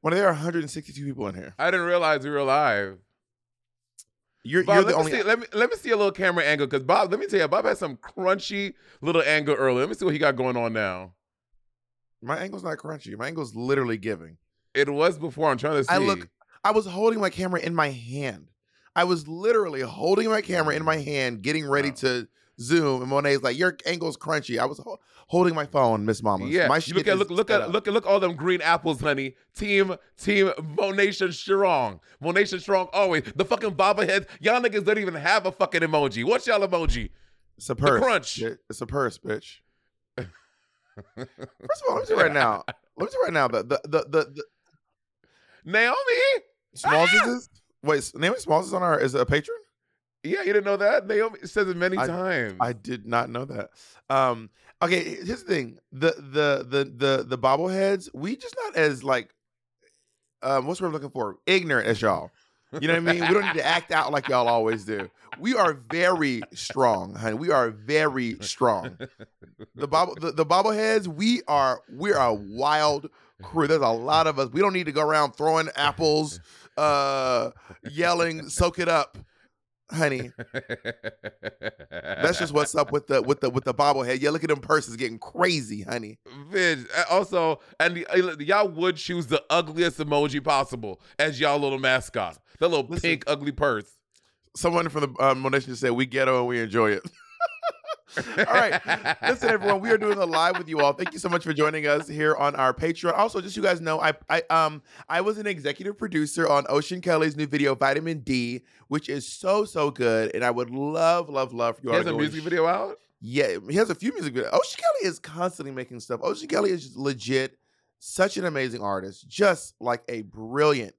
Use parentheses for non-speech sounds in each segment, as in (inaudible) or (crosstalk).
When there are 162 people in here, I didn't realize we were live. you're, Bob, you're let, the me only. see, let me let me see a little camera angle because Bob. Let me tell you, Bob had some crunchy little angle earlier. Let me see what he got going on now. My angle's not crunchy. My angle's literally giving. It was before. I'm trying to see. I look. I was holding my camera in my hand. I was literally holding my camera in my hand, getting ready Wow. to zoom. And Monet's like, "Your angle's crunchy." I was ho- holding my phone, Miss Mama. Yeah, my shit look at is look look at look at look all them green apples, honey. Team team Monation strong, Monation strong always. The fucking bobbleheads, y'all niggas don't even have a fucking emoji. What's y'all emoji? It's a purse. The crunch. It's a purse, bitch. First of all, let me you right now. Let me you right now. The the the the, the Naomi. Smalls Ah! is wait. Naomi Smalls is on our is a patron. Yeah, you didn't know that. Naomi says it many I- times. I did not know that. Um, okay, here's the thing: the the the the the bobbleheads. We just not as like, um, what's what I'm looking for? Ignorant as y'all. You know what I mean? We don't need to act out like y'all always do. We are very strong, honey. We are very strong. The bobble the, the bobbleheads. We are we are a wild crew. There's a lot of us. We don't need to go around throwing apples, uh, yelling, "Soak it up." Honey, that's just what's up with the with the with the bobblehead. Yeah, look at them purses getting crazy, honey. Bitch. uh, Also, and the, uh, y'all would choose the ugliest emoji possible as y'all little mascot. That little Listen. pink ugly purse. Someone from the um, Monation just said we ghetto and we enjoy it. (laughs) (laughs) all right, listen, everyone. We are doing a live with you all. Thank you so much for joining us here on our Patreon. Also, just so you guys know, I I um I was an executive producer on Ocean Kelly's new video Vitamin D, which is so so good, and I would love love love for you He all has to a music and video out. Yeah, he has a few music videos. Ocean Kelly is constantly making stuff. Ocean Kelly is just legit, such an amazing artist, just like a brilliant,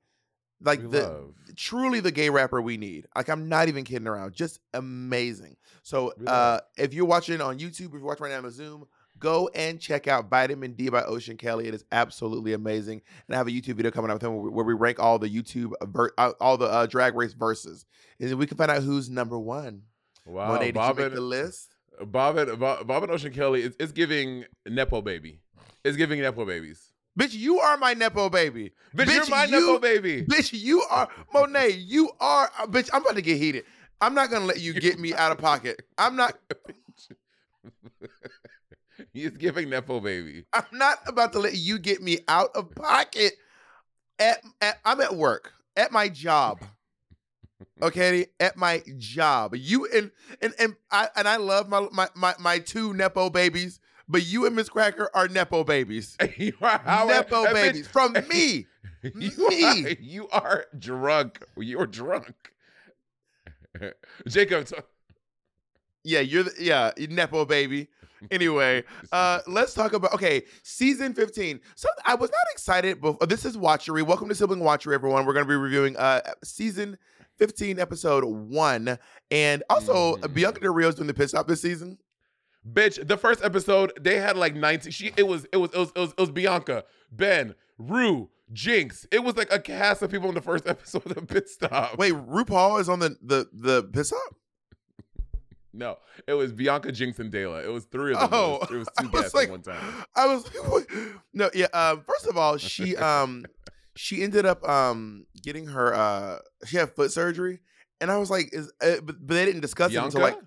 like We the love. truly the gay rapper we need. Like I'm not even kidding around, just amazing. So We uh, love. if you're watching on YouTube, if you're watching right now on Zoom, go and check out Vitamin D by Ocean Kelly. It is absolutely amazing. And I have a YouTube video coming out with him where we, rank all the YouTube ver- uh, all the uh, drag race verses, and we can find out who's number one. Wow, Monet, did Bob you make the list? Bob and Bob, Bob and Ocean Kelly. It's, it's giving nepo baby. It's giving nepo babies. Bitch, you are my nepo baby. Bitch, you're my you- nepo baby. Bitch, you are Monet. You are uh, bitch. I'm about to get heated. I'm not gonna let you get me out of pocket. I'm not. (laughs) He's giving nepo baby. I'm not about to let you get me out of pocket. At, at I'm at work at my job. Okay, at my job. You and and and I and I love my my my, my two nepo babies, but you and Miz Cracker are nepo babies. (laughs) you are nepo bitch, babies from (laughs) me. You Me. are, you are drunk. You're drunk. (laughs) Jacob, t- Yeah, you're the, yeah, nepo baby. Anyway, uh, let's talk about okay, season 15. So I was not excited before. This is Watchery. Welcome to Sibling Watchery, everyone. We're gonna be reviewing uh season 15, episode one, and also Mhm. Bianca Del Rio's doing the pit stop this season. Bitch. The first episode, they had like 19. She it was it was it was it was, it was Bianca, Ben, Rue, Jinkx. It was like a cast of people in the first (laughs) episode of Pit Stop. Wait, RuPaul is on the the the pit stop. No, it was Bianca, Jinkx, and Dela. It was three of them. Oh, it was, it was (laughs) two guests like- at one time. I was (laughs) like, no, yeah. Um, first of all, she um she ended up um getting her uh she had foot surgery, and I was like, is uh, but, but they didn't discuss it Bianca, until like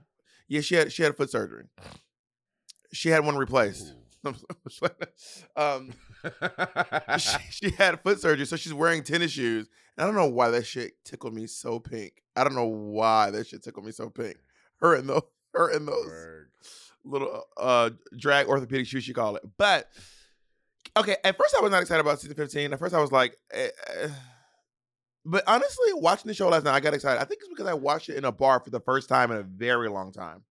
yeah she had she had foot surgery. She had one replaced. (laughs) Um, (laughs) she, she had foot surgery, so she's wearing tennis shoes. And I don't know why that shit tickled me so pink. I don't know why that shit tickled me so pink. Her in those, her in those Word. little uh drag orthopedic shoes, she call it. But okay, at first I was not excited about season fifteen. At first I was like, eh, eh. but honestly, watching the show last night, I got excited. I think it's because I watched it in a bar for the first time in a very long time.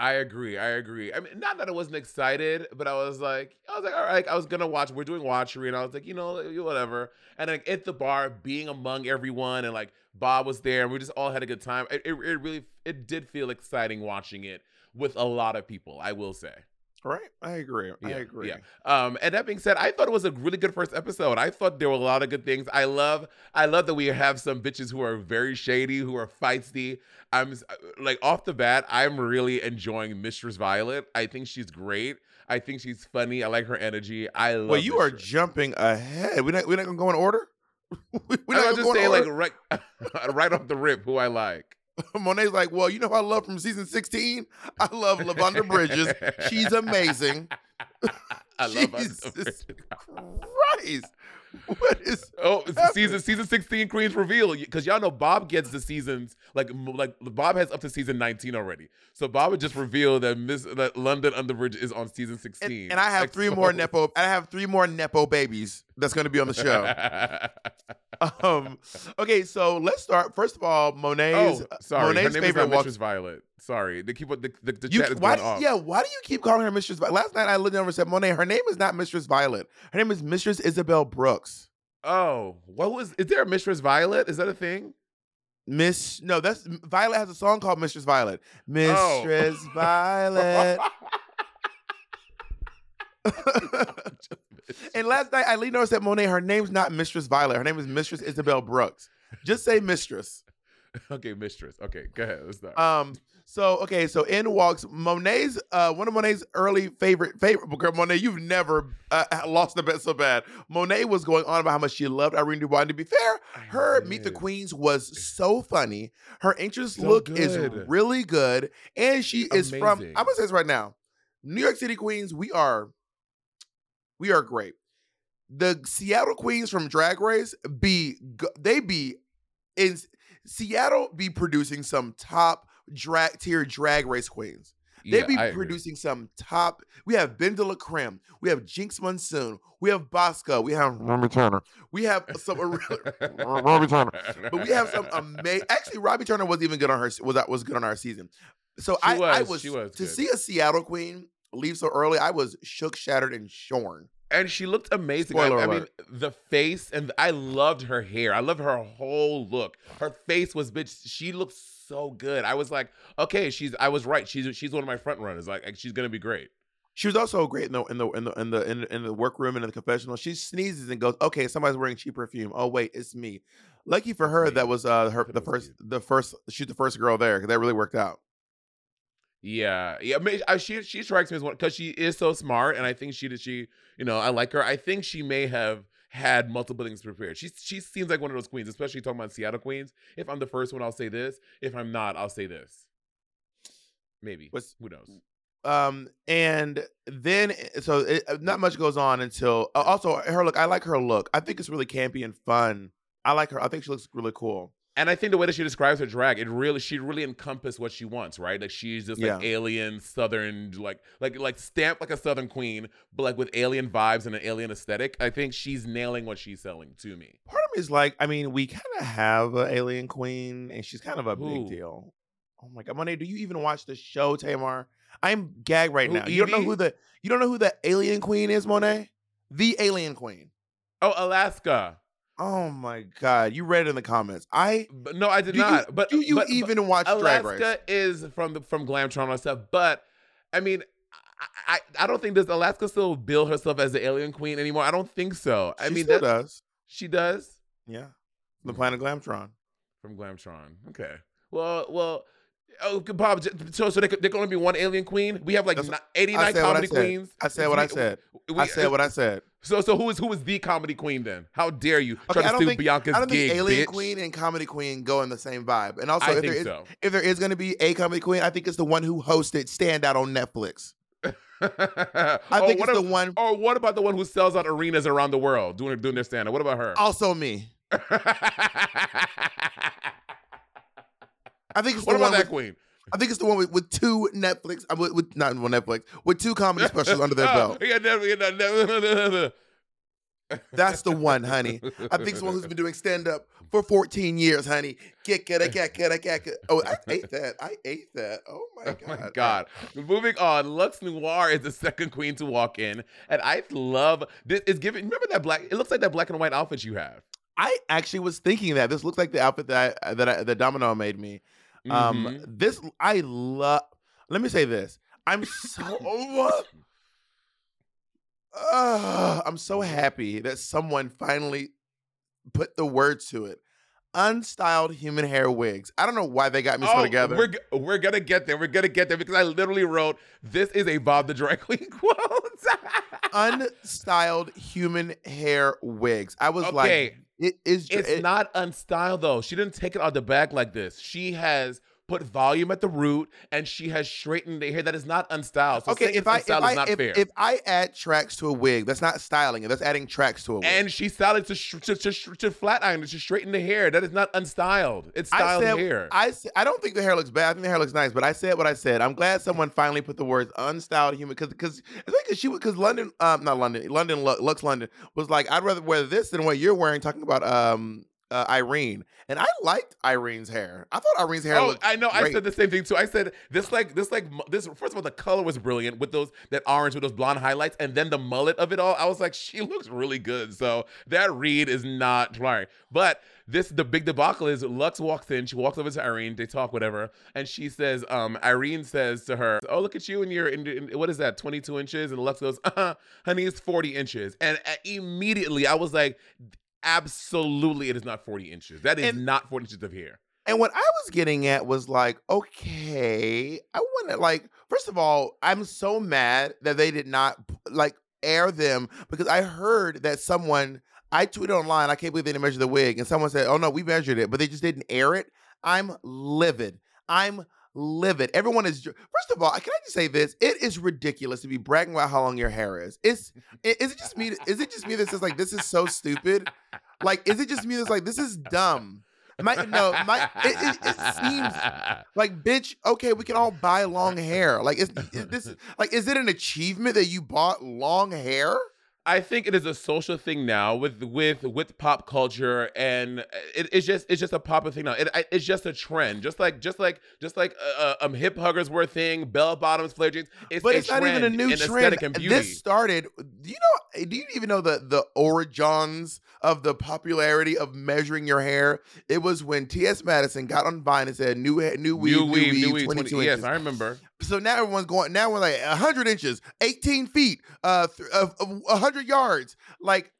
I agree. I agree. I mean, not that I wasn't excited, but I was like, I was like, all right, I was gonna watch. We're doing watchery, and I was like, you know, whatever. And like at the bar, being among everyone, and like Bob was there, and we just all had a good time. It, it, it really, it did feel exciting watching it with a lot of people. I will say. Right? I agree. I Yeah, agree. Yeah. Um, and that being said, I thought it was a really good first episode. I thought there were a lot of good things. I love, I love that we have some bitches who are very shady, who are feisty. I'm uh, like off the bat, I'm really enjoying Mistress Violet. I think she's great. I think she's funny. I like her energy. I love. Well, you are jumping ahead. We're not. We're not gonna go in order. (laughs) we're I not was just saying, like right, (laughs) right off the rip, who I like. (laughs) Monet's like, well, you know, who I love from season sixteen. I love Lavonda Bridges. She's amazing. (laughs) I love her. (laughs) Jesus Christ, (laughs) what is? Oh, season season sixteen Queens reveal because y'all know Bob gets the seasons like like Bob has up to season nineteen already. So Bob would just reveal that Miss that London Underbridge is on season sixteen. and I have three more nepo. I have three more nepo babies that's going to be on the show. (laughs) um. Okay, so let's start. First of all, Monet's. oh, sorry, Monet's is favorite walk- Mistress Violet. Sorry, they keep the the, the You, chat is why, going off. yeah, why do you keep calling her Mistress? Vi- Last night I looked over and said, Monet, her name is not Mistress Violet. Her name is Mistress Isabelle Brooks. Oh, what was? Is there a Mistress Violet? Is that a thing? Miss, no, that's Violet has a song called Mistress Violet. Oh. Mistress Violet. (laughs) and last night over and said, Monet, her name's not Mistress Violet. Her name is Mistress Isabelle Brooks. Just say Mistress. (laughs) okay, Mistress. Okay, go ahead. Let's start. Um. So okay. So in walks Monet's uh one of Monet's early favorite favorite girl. Monet, you've never uh, (laughs) lost the bet so bad. Monet was going on about how much she loved Irene Dubois. And to be fair, her Meet the. Queens was so funny. Her interest So look is really good, and she is from. I'm gonna say this right now. New York City Queens, we are, we are great. The Seattle Queens from Drag Race be they be in Seattle be producing some top drag tier drag race queens. They Yeah, be I agree. producing some top. We have Ben de la Creme. We have Jinkx Monsoon. We have Bosco. We have Robbie Turner. We have some. (laughs) Robbie Turner. But we have some amazing. (laughs) Actually, Robbie Turner was even good on her. Was that was good on our season. So She I, I was, was she was to good. see a Seattle queen leave so early. I was shook, shattered, and shorn. and she looked amazing. I, I mean, the face and I loved her hair. I loved her whole look. Her face was bitch. She looked so good. I was like, okay, she's. I was right. She's she's one of my front runners. Like, like, she's gonna be great. She was also great in the in the in the in the in, in the workroom and in the confessional. She sneezes and goes, "Okay, somebody's wearing cheap perfume. Oh wait, it's me." Lucky for her, that was uh her the first the first she's the first girl there because that really worked out. Yeah, yeah. I mean, I, she she strikes me as one because she is so smart, and I think she did. She, you know, I like her. I think she may have had multiple things prepared. She she seems like one of those queens, especially talking about Seattle queens. If I'm the first one, I'll say this. If I'm not, I'll say this. Maybe. What's- Who knows? Um, and then so it, uh, not much goes on until uh, also her look. I like her look. I think it's really campy and fun. I like her. I think she looks really cool. And I think the way that she describes her drag, it really she really encompassed what she wants, right? Like she's just like Yeah. alien southern, like like like stamped like a southern queen, but like with alien vibes and an alien aesthetic. I think she's nailing what she's selling to me. Part of me is like, I mean, we kind of have an alien queen, and she's kind of a Who? big deal. Oh my god, Monet, do you even watch the show, Tamar? I'm gagged right now. You don't know who the you don't know who the alien queen is, Monet? The alien queen. Oh, Alaska. Oh my god, you read it in the comments. I But no, I did do you- not. but do you but- but even watch Drag Race? Alaska is from the from Glamtron and stuff. But I mean, I, I I don't think does Alaska still bill herself as the alien queen anymore. I don't think so. I She mean, still that, does. she does Yeah, the hmm. planet Glamtron. from Glamtron. Okay. Well, well. Oh, Bob. So, so there could, there could only be one alien queen. We have like That's ni- I 89 I comedy queens. I said what I said. we- I said what I said. So, so who is who is the comedy queen then? How dare you Okay, try I to steal think Bianca's I don't gig, think alien bitch? queen and comedy queen go in the same vibe. And also, I if there is so. if there is going to be a comedy queen, I think it's the one who hosted Stand Out on Netflix. (laughs) Oh, I Or think what it's ab- the one. Or what about the one who sells out arenas around the world doing doing their stand up? What about her? Also me. (laughs) I think it's what about that With, queen? I think it's the one with, with two Netflix. uh, With, with not one Netflix. With two comedy specials under their (laughs) Oh, belt. yeah. That's the one, honey. I think it's the one who's been doing stand up for 14 years, honey. Get get get get get it. Oh, I ate that. I ate that. Oh my Oh god. my god! Moving on, Luxx Noir is the second queen to walk in, and I love this. Is giving. Remember that black? It looks like that black and white outfit you have. I actually was thinking that this looks like the outfit that I, that I, that Domino made me. Um, Mhm. this I love. Let me say this. I'm so. (laughs) Uh, I'm so happy that someone finally put the words to it. Unstyled human hair wigs. I don't know why they got me so together. Oh, We're, we're gonna get there. We're gonna get there because I literally wrote this is a Bob the Drag Queen (laughs) quote. Unstyled human hair wigs. I was Okay. like, it is. it's it- not unstyled though. She didn't take it out the bag like this. She has put volume at the root and she has straightened the hair. That is not unstyled. So okay. If I if I not if, fair. if I add tracks to a wig, that's not styling it. That's adding tracks to a wig. and she styled it to, sh- to, to, sh- to flat iron it, to straighten the hair. That is not unstyled. It's styled I said, hair. I I don't think the hair looks bad. I think the hair looks nice. But I said what I said. I'm glad someone finally put the words unstyled human because because I think 'cause she because London um not London London Lu- Luxx London was like I'd rather wear this than what you're wearing. Talking about um uh, Irene and I liked Irene's hair. I thought Irene's hair. Oh, I know. I said the same thing too. I said this like this like this. First of all, the color was brilliant with those that orange with those blonde highlights, and then the mullet of it all. I was like, she (laughs) looks really good. So that read is not flying. But this the big debacle is Luxx walks in. She walks over to Irene. They talk whatever, and she says, um, Irene says to her, "Oh, look at you and your in, in, what is that? Twenty two inches?" And Luxx goes, "Uh, honey, it's forty inches." And uh, immediately I was like. Absolutely, it is not 40 inches. That is And- not 40 inches of hair. And what I was getting at was like, okay, I want to like. First of all, I'm so mad that they did not like air them because I heard that someone I tweeted online. I can't believe they didn't measure the wig, and someone said, "Oh no, we measured it," but they just didn't air it. I'm livid. I'm livid. Everyone is. First of all, can I just say this? It is ridiculous to be bragging about how long your hair is. It's. (laughs) Is it just me? Is it just me that says like this is so stupid? Like, is it just me that's like this is dumb? My, no, my it, it, it seems like bitch. Okay, we can all buy long hair. Like, is, is this like is it an achievement that you bought long hair? I think it is a social thing now with with with pop culture, and it, it's just it's just a popular thing now. It, it's just a trend, just like just like just like uh, um hip huggers were a thing, bell bottoms, flare jeans. It's but it's not even a new trend. This started. Do you know? Do you even know the the origins of the popularity of measuring your hair? It was when T.S. Madison got on Vine and said, "New hair, new weave, new weave, new weave, 22 20, yes. I remember. So now everyone's going. Now we're like hundred inches, eighteen feet, uh, th- uh, hundred yards. Like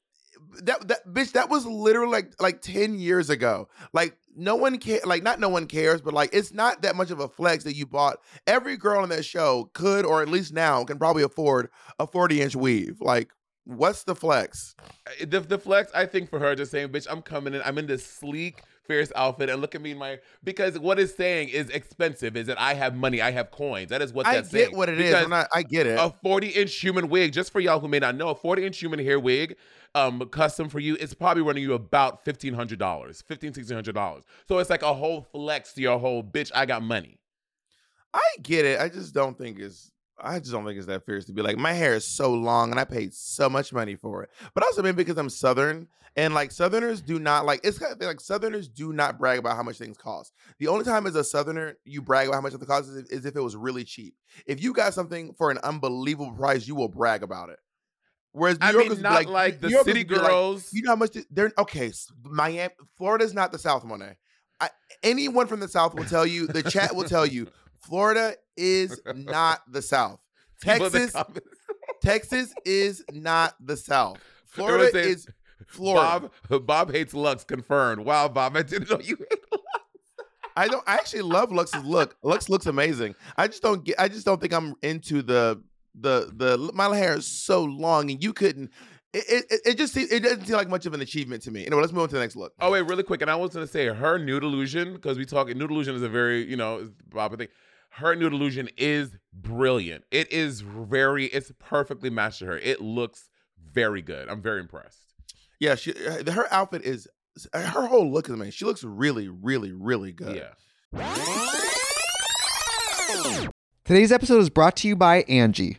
that, that bitch. That was literally like like ten years ago. Like no one care. Like not no one cares, but like it's not that much of a flex that you bought. Every girl on that show could, or at least now, can probably afford a forty inch weave. Like what's the flex? The, the flex, I think, for her, just saying, bitch, I'm coming in. I'm in this sleek, fierce outfit, and look at me in my. Because what it's saying is expensive, is that I have money, I have coins. That is what I that's get what it is. Because I'm not, I get it. a 40 inch human wig, just for y'all who may not know, a 40 inch human hair wig, um, custom for you, it's probably running you about $1,500, $1,500, $1,600. So it's like a whole flex to your whole bitch, I got money. I get it. I just don't think it's. I just don't think it's that fierce to be like my hair is so long and I paid so much money for it. But also maybe because I'm Southern and like Southerners do not like it's kind of like Southerners do not brag about how much things cost. The only time as a Southerner you brag about how much it costs is if, is if it was really cheap. If you got something for an unbelievable price, you will brag about it. Whereas New I Yorkers mean, not like, New the city be like, girls. you know how much they're okay. Miami, Florida's not the South, Monet. I, anyone from the South will tell you. The chat will tell you. Florida is (laughs) not the South. People in the Texas, (laughs) Texas is not the South. Florida says, is Florida. Bob, Bob hates Luxx, confirmed. Wow, Bob, I didn't know you hate Luxx. I don't. I actually love Luxx's look. Luxx looks amazing. I just don't get. I just don't think I'm into the the the. My hair is so long, and you couldn't. It it, it just it doesn't seem like much of an achievement to me. Anyway, let's move on to the next look. Oh wait, really quick, and I was gonna say her nude illusion because we talk. Nude illusion is a very you know popular thing. Her nude illusion is brilliant. It is very, it's perfectly matched to her. It looks very good. I'm very impressed. Yeah, she uh, her outfit is her whole look is amazing. She looks really, really, really good. Yeah. Today's episode is brought to you by Angie.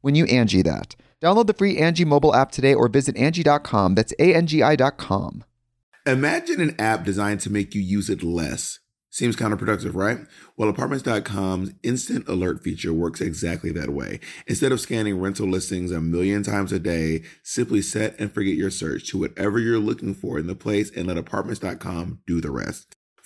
when you Angie that. Download the free Angie mobile app today or visit Angie.com. That's A-N-G-I dot com. Imagine an app designed to make you use it less. Seems counterproductive, right? Well, apartments.com's instant alert feature works exactly that way. Instead of scanning rental listings a million times a day, simply set and forget your search to whatever you're looking for in the place and let apartments.com do the rest.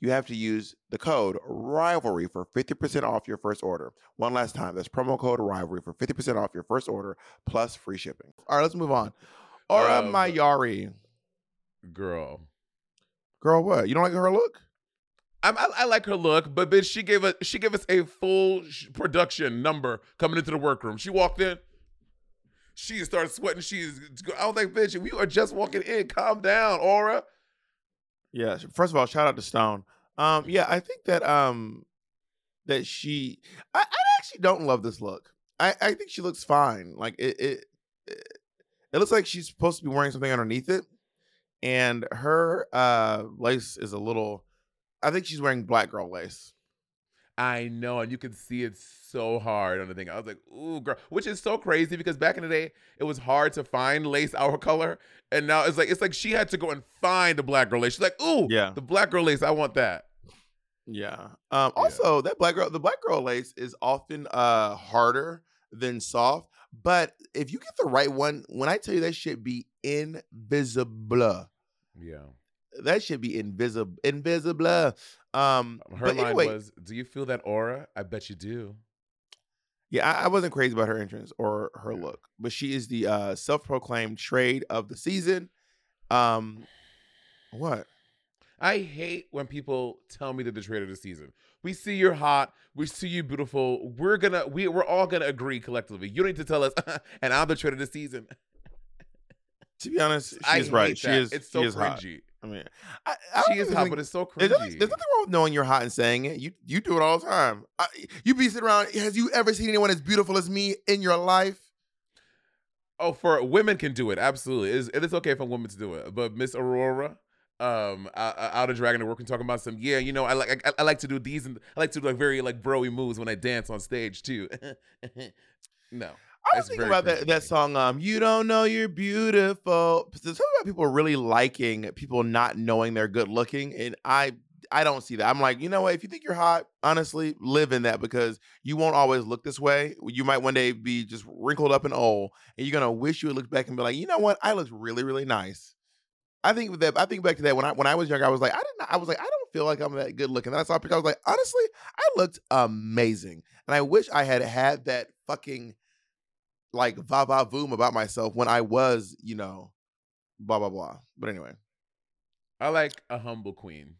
you have to use the code rivalry for 50% off your first order. One last time, that's promo code rivalry for 50% off your first order plus free shipping. All right, let's move on. Aura Um, Mayari. Girl. Girl, what? You don't like her look? I, I, I like her look, but bitch, she gave us she gave us a full sh- production number coming into the workroom. She walked in, she started sweating. She's I was like, bitch, we are just walking in. Calm down, Aura. Yeah. First of all, shout out to Stone. Um, yeah, I think that um that she I, I actually don't love this look. I, I think she looks fine. Like it, it it looks like she's supposed to be wearing something underneath it. And her uh lace is a little I think she's wearing black girl lace. I know, and you can see it so hard on the thing. I was like, ooh, girl, which is so crazy because back in the day, it was hard to find lace our color, and now it's like it's like she had to go and find a black girl lace. She's like, ooh, Yeah. the black girl lace, I want that. Yeah. Um, also, that black girl, the black girl lace is often uh harder than soft. But if you get the right one, when I tell you that shit be invisible, Yeah. That should be invisible, invisible. Um, Her but line anyway, was, "Do you feel that aura? I bet you do." yeah, I, I wasn't crazy about her entrance or her look, but she is the uh self-proclaimed trade of the season. Um, what? I hate when people tell me that the trade of the season. We see you're hot. We see you beautiful. We're gonna we we're all gonna agree collectively. You don't need to tell us, (laughs) and I'm the trade of the season. To be honest, she's right. She that. is. It's so she is hot. cringy. I mean, I, I She is hot, but it's so There's nothing, there's nothing wrong with knowing you're hot and saying it. You you do it all the time. I, you be sitting around. Has you ever seen anyone as beautiful as me in your life? Oh, for women can do it. Absolutely, it is, it is okay for women to do it. But Miss Aurora, um, out, out of Dragon, we're talking about some. Yeah, you know, I like I, I like to do these, and I like to do like very like broy moves when I dance on stage too. (laughs) no, I was thinking about that, that song. Um, you don't know you're beautiful. There's something about people really liking people not knowing they're good looking, and I I don't see that. I'm like, you know what? If you think you're hot, honestly, live in that because you won't always look this way. You might one day be just wrinkled up and old, and you're gonna wish you would look back and be like, you know what? I look really really nice. I think that I think back to that when I when I was younger, I was like, I didn't. I was like, I don't feel like I'm that good looking. Then I saw a picture. I was like, honestly, I looked amazing, and I wish I had had that fucking like va va voom about myself when I was, you know, blah blah blah. But anyway, I like a humble queen.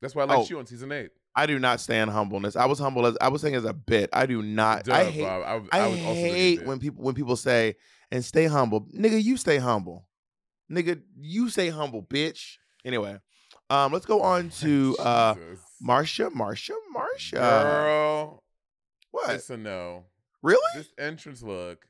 That's why I like Oh. you on season eight. I do not stand humbleness. I was humble as I was saying as a bit. I do not. I hate. Bob. I, I, was hate when people when people say and stay humble, nigga. You stay humble, nigga. You stay humble, bitch. Anyway, um, let's go on (laughs) to uh, Marcia, Marcia, Marcia. Girl, What? it's a no. Really? This entrance look,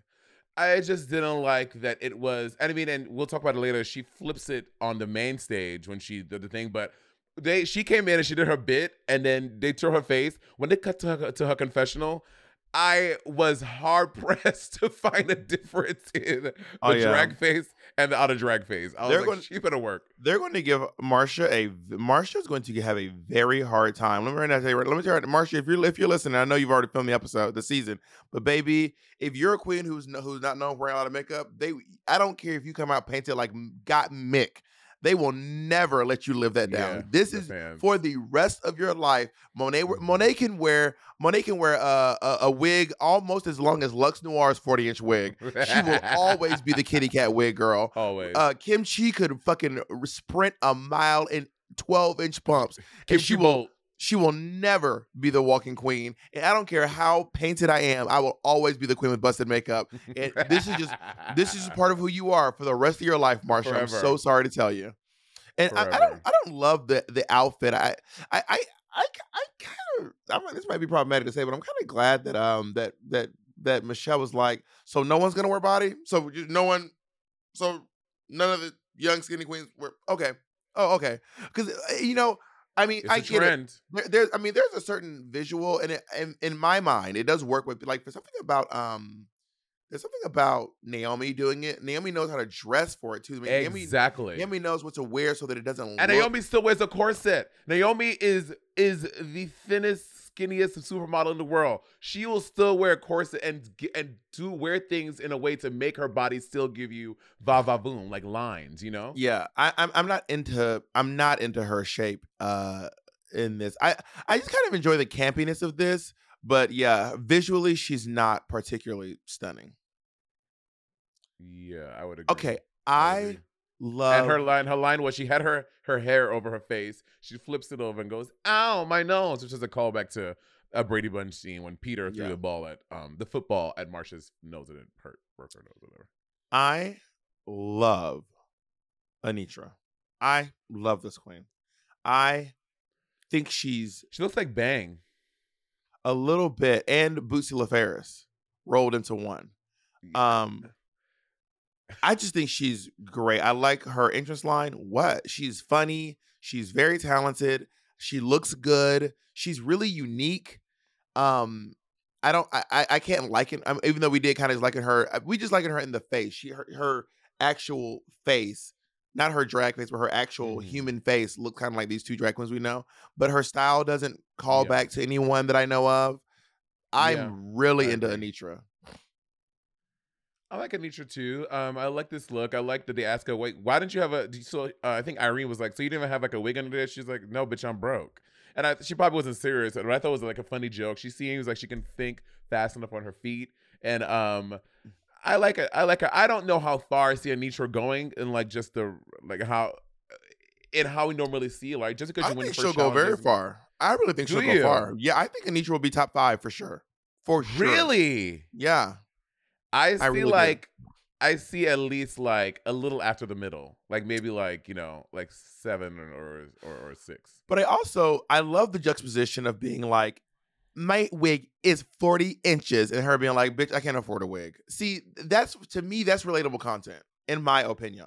I just didn't like that it was. And I mean, and we'll talk about it later. She flips it on the main stage when she did the thing, but they she came in and she did her bit, and then they tore her face. When they cut to her, to her confessional, I was hard pressed (laughs) to find a difference in oh, the Oh, yeah. drag face and the out of drag face. I was They're like, going- she better work. They're going to give Marcia a Marcia's going to have a very hard time. Let me right now tell you, let me tell you, Marcia, if you're if you're listening, I know you've already filmed the episode, the season, but baby, if you're a queen who's no, who's not known for wearing a lot of makeup, they I don't care if you come out painted like Gottmik, they will never let you live that down. Yeah, this is fans. for the rest of your life. Monet Monet can wear Monet can wear a, a, a wig almost as long as Luxx Noir's 40 inch wig. She will always be the kitty cat wig girl. (laughs) always. Uh, Kim Chi could fucking sprint a mile in 12 inch pumps. Kim and she Chi will Bolt. She will never be the walking queen. And I don't care how painted I am, I will always be the queen with busted makeup. And this is just this is just part of who you are for the rest of your life, Marcia. I'm so sorry to tell you. And I, I don't I don't love the the outfit. I I I I, I kind of I mean, this might be problematic to say, but I'm kind of glad that um that that that Michelle was like, so no one's gonna wear body, so you- no one, so none of the young skinny queens were okay. Oh, okay, because you know, I mean, it's I get it trend. there, there's I mean there's a certain visual and it, in, in my mind it does work with like there's something about um there's something about Naomi doing it. Naomi knows how to dress for it too. I mean, Naomi, Exactly. Naomi knows what to wear so that it doesn't And look. Naomi still wears a corset. Naomi is is the thinnest, skinniest supermodel in the world. She will still wear a corset and and do wear things in a way to make her body still give you va va boom like lines. You know. Yeah, I, I'm I'm not into I'm not into her shape uh in this. I I just kind of enjoy the campiness of this, but yeah, visually she's not particularly stunning. Yeah, I would agree. Okay, would I agree. Love And her line, her line was she had her her hair over her face. She flips it over and goes, "Ow, my nose," which is a callback to a Brady Bunch scene when Peter threw Yeah. the ball at um the football at Marcia's nose and it hurt broke her nose or whatever. I love Anetra. I love this queen. I think she's She looks like Bang. a little bit and Bootsy LaFerris rolled into one. Um I just think she's great. I like her entrance line. What? She's funny. She's very talented. She looks good. She's really unique. Um, I don't. I I, can't liken. I even though we did kind of liken her, uh, we just liken her in the face. She her, her actual face, not her drag face, but her actual Mhm. human face looks kind of like these two drag queens we know. But her style doesn't call Yeah. back to anyone that I know of. I'm Yeah, really into. Anetra. I like Anetra too. Um, I like this look. I like that they ask her, "Wait, why didn't you have a?" So uh, I think Irene was like, "So you didn't even have like a wig under there?" She's like, "No, bitch, I'm broke." And I, she probably wasn't serious. But I thought it was like a funny joke. She seems like she can think fast enough on her feet, and um, I like it. I like her. I don't know how far I see Anetra going, and like just the like how, in how we normally see like just because you win she'll go very far. I really think Do she'll you? go far. Yeah, I think Anetra will be top five for sure. For sure. Really, Yeah. I see really do. like I see at least like a little after the middle, like maybe like you know like seven or or, or six. But I also I love the juxtaposition of being like, my wig is 40 inches, and her being like, bitch, I can't afford a wig. See, that's to me, that's relatable content, in my opinion.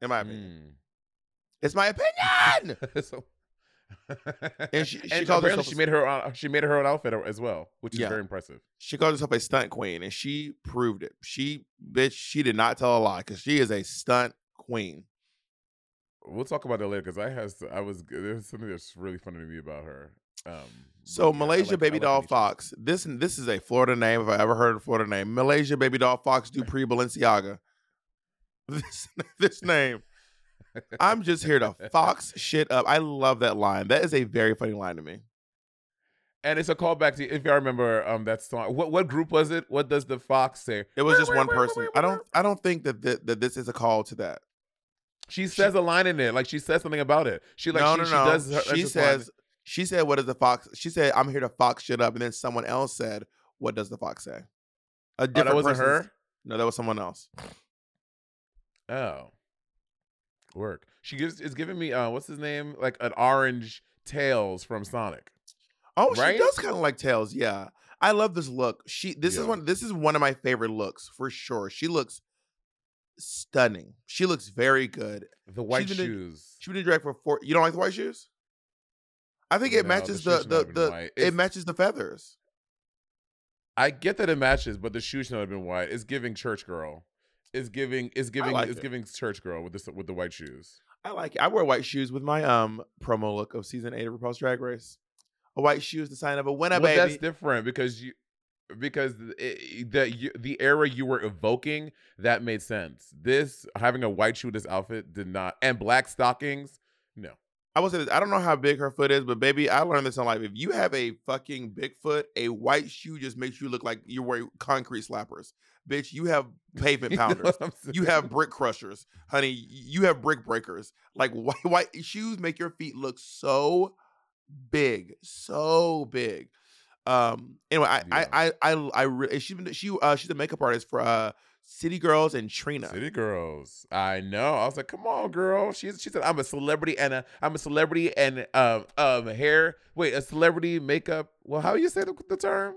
In my opinion. It's my opinion. Mm. (laughs) so, And she- she and called herself she made her own, she made her own outfit as well, which is Yeah. very impressive. She called herself a stunt queen, and she proved it. She bitch, she did not tell a lie because she is a stunt queen. We'll talk about that later because I has I was there's something that's really funny to me about her. Um, So yeah, Malaysia like- Baby like Doll. Fox. This this is a Florida name if I ever heard a Florida name. Malaysia Baby Doll Foxx (laughs) Dupree Balenciaga. (laughs) This this name. I'm just here to fox shit up. I love that line. That is a very funny line to me. And it's a callback to if y'all remember um that song. What what group was it? What does the fox say? It was just one person. I don't I don't think that th- that this is a call to that. She says a line in it, like she says something about it. She like no, she, no, she no. does. Her, she just line- says she said what does the fox she said I'm here to fox shit up and then someone else said what does the fox say? A Oh, different that wasn't her. No, that was someone else. Oh, work. She gives is giving me uh what's his name like an orange tails from Sonic. Oh, Right? she does kind of like tails. Yeah, I love this look. She this is one. This is one of my favorite looks for sure. She looks stunning. She looks very good. The white in- shoes. She been in drag for four. You don't like the white shoes? I think it No, matches the the the the, it matches the feathers. I get that it matches, but the shoes should not have been white. It's giving church girl. It's giving. It's giving. like it's it. giving church girl with this with the white shoes. I like it. I wear white shoes with my um promo look of season eight of RuPaul's Drag Race. A white shoe is the sign of a winner, well, that's baby. different because you because it, the the era you were evoking that made sense. This having a white shoe, this outfit did not, and black stockings. No, I will say this. I don't know how big her foot is, but baby, I learned this in life. If you have a fucking big foot, a white shoe just makes you look like you're wearing concrete slappers. Bitch, you have pavement (laughs) You know pounders. you have brick crushers, honey. You have brick breakers. Like (laughs) white white shoes make your feet look so big, so big. Um. Anyway, I Yeah. I I I, I re- she been she uh she's a makeup artist for uh City Girls and Trina. City Girls. I know. I was like, come on, girl. She's she said, I'm a celebrity and a I'm a celebrity and um um hair. Wait, a celebrity makeup. Well, how you say the, the term?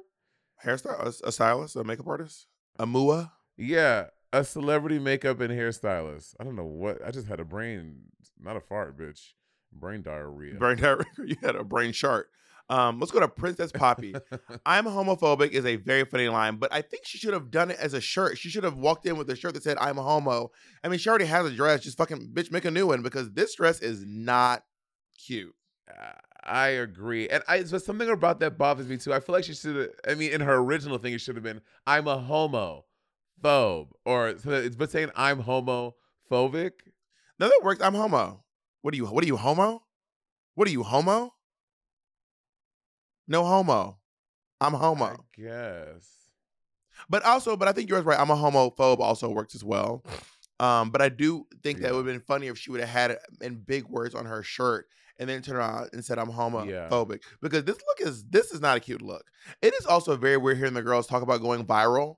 Hairstyle, a, a stylist, a makeup artist, a mua. Yeah, a celebrity makeup and hairstylist. I don't know what. I just had a brain, not a fart, bitch. Brain diarrhea. Brain diarrhea. (laughs) you had a brain shark. Um, let's go to Princess Poppy. (laughs) I'm homophobic is a very funny line, but I think she should have done it as a shirt. She should have walked in with a shirt that said "I'm a homo." I mean, she already has a dress. Just fucking bitch, make a new one because this dress is not cute. Uh, I agree, and I but something about that bothers me too. I feel like she should have. I mean, in her original thing, it should have been "I'm a homo phobe," or so it's but saying "I'm homophobic." No, that works. I'm homo. What are you? What are you homo? What are you homo? No homo. I'm homo. I guess. But also, but I think yours right. I'm a homophobe also works as well. (sighs) Um, but I do think that it would have been funny if she would have had it in big words on her shirt and then turned around and said I'm homophobic. Because this look is this is not a cute look. It is also very weird hearing the girls talk about going viral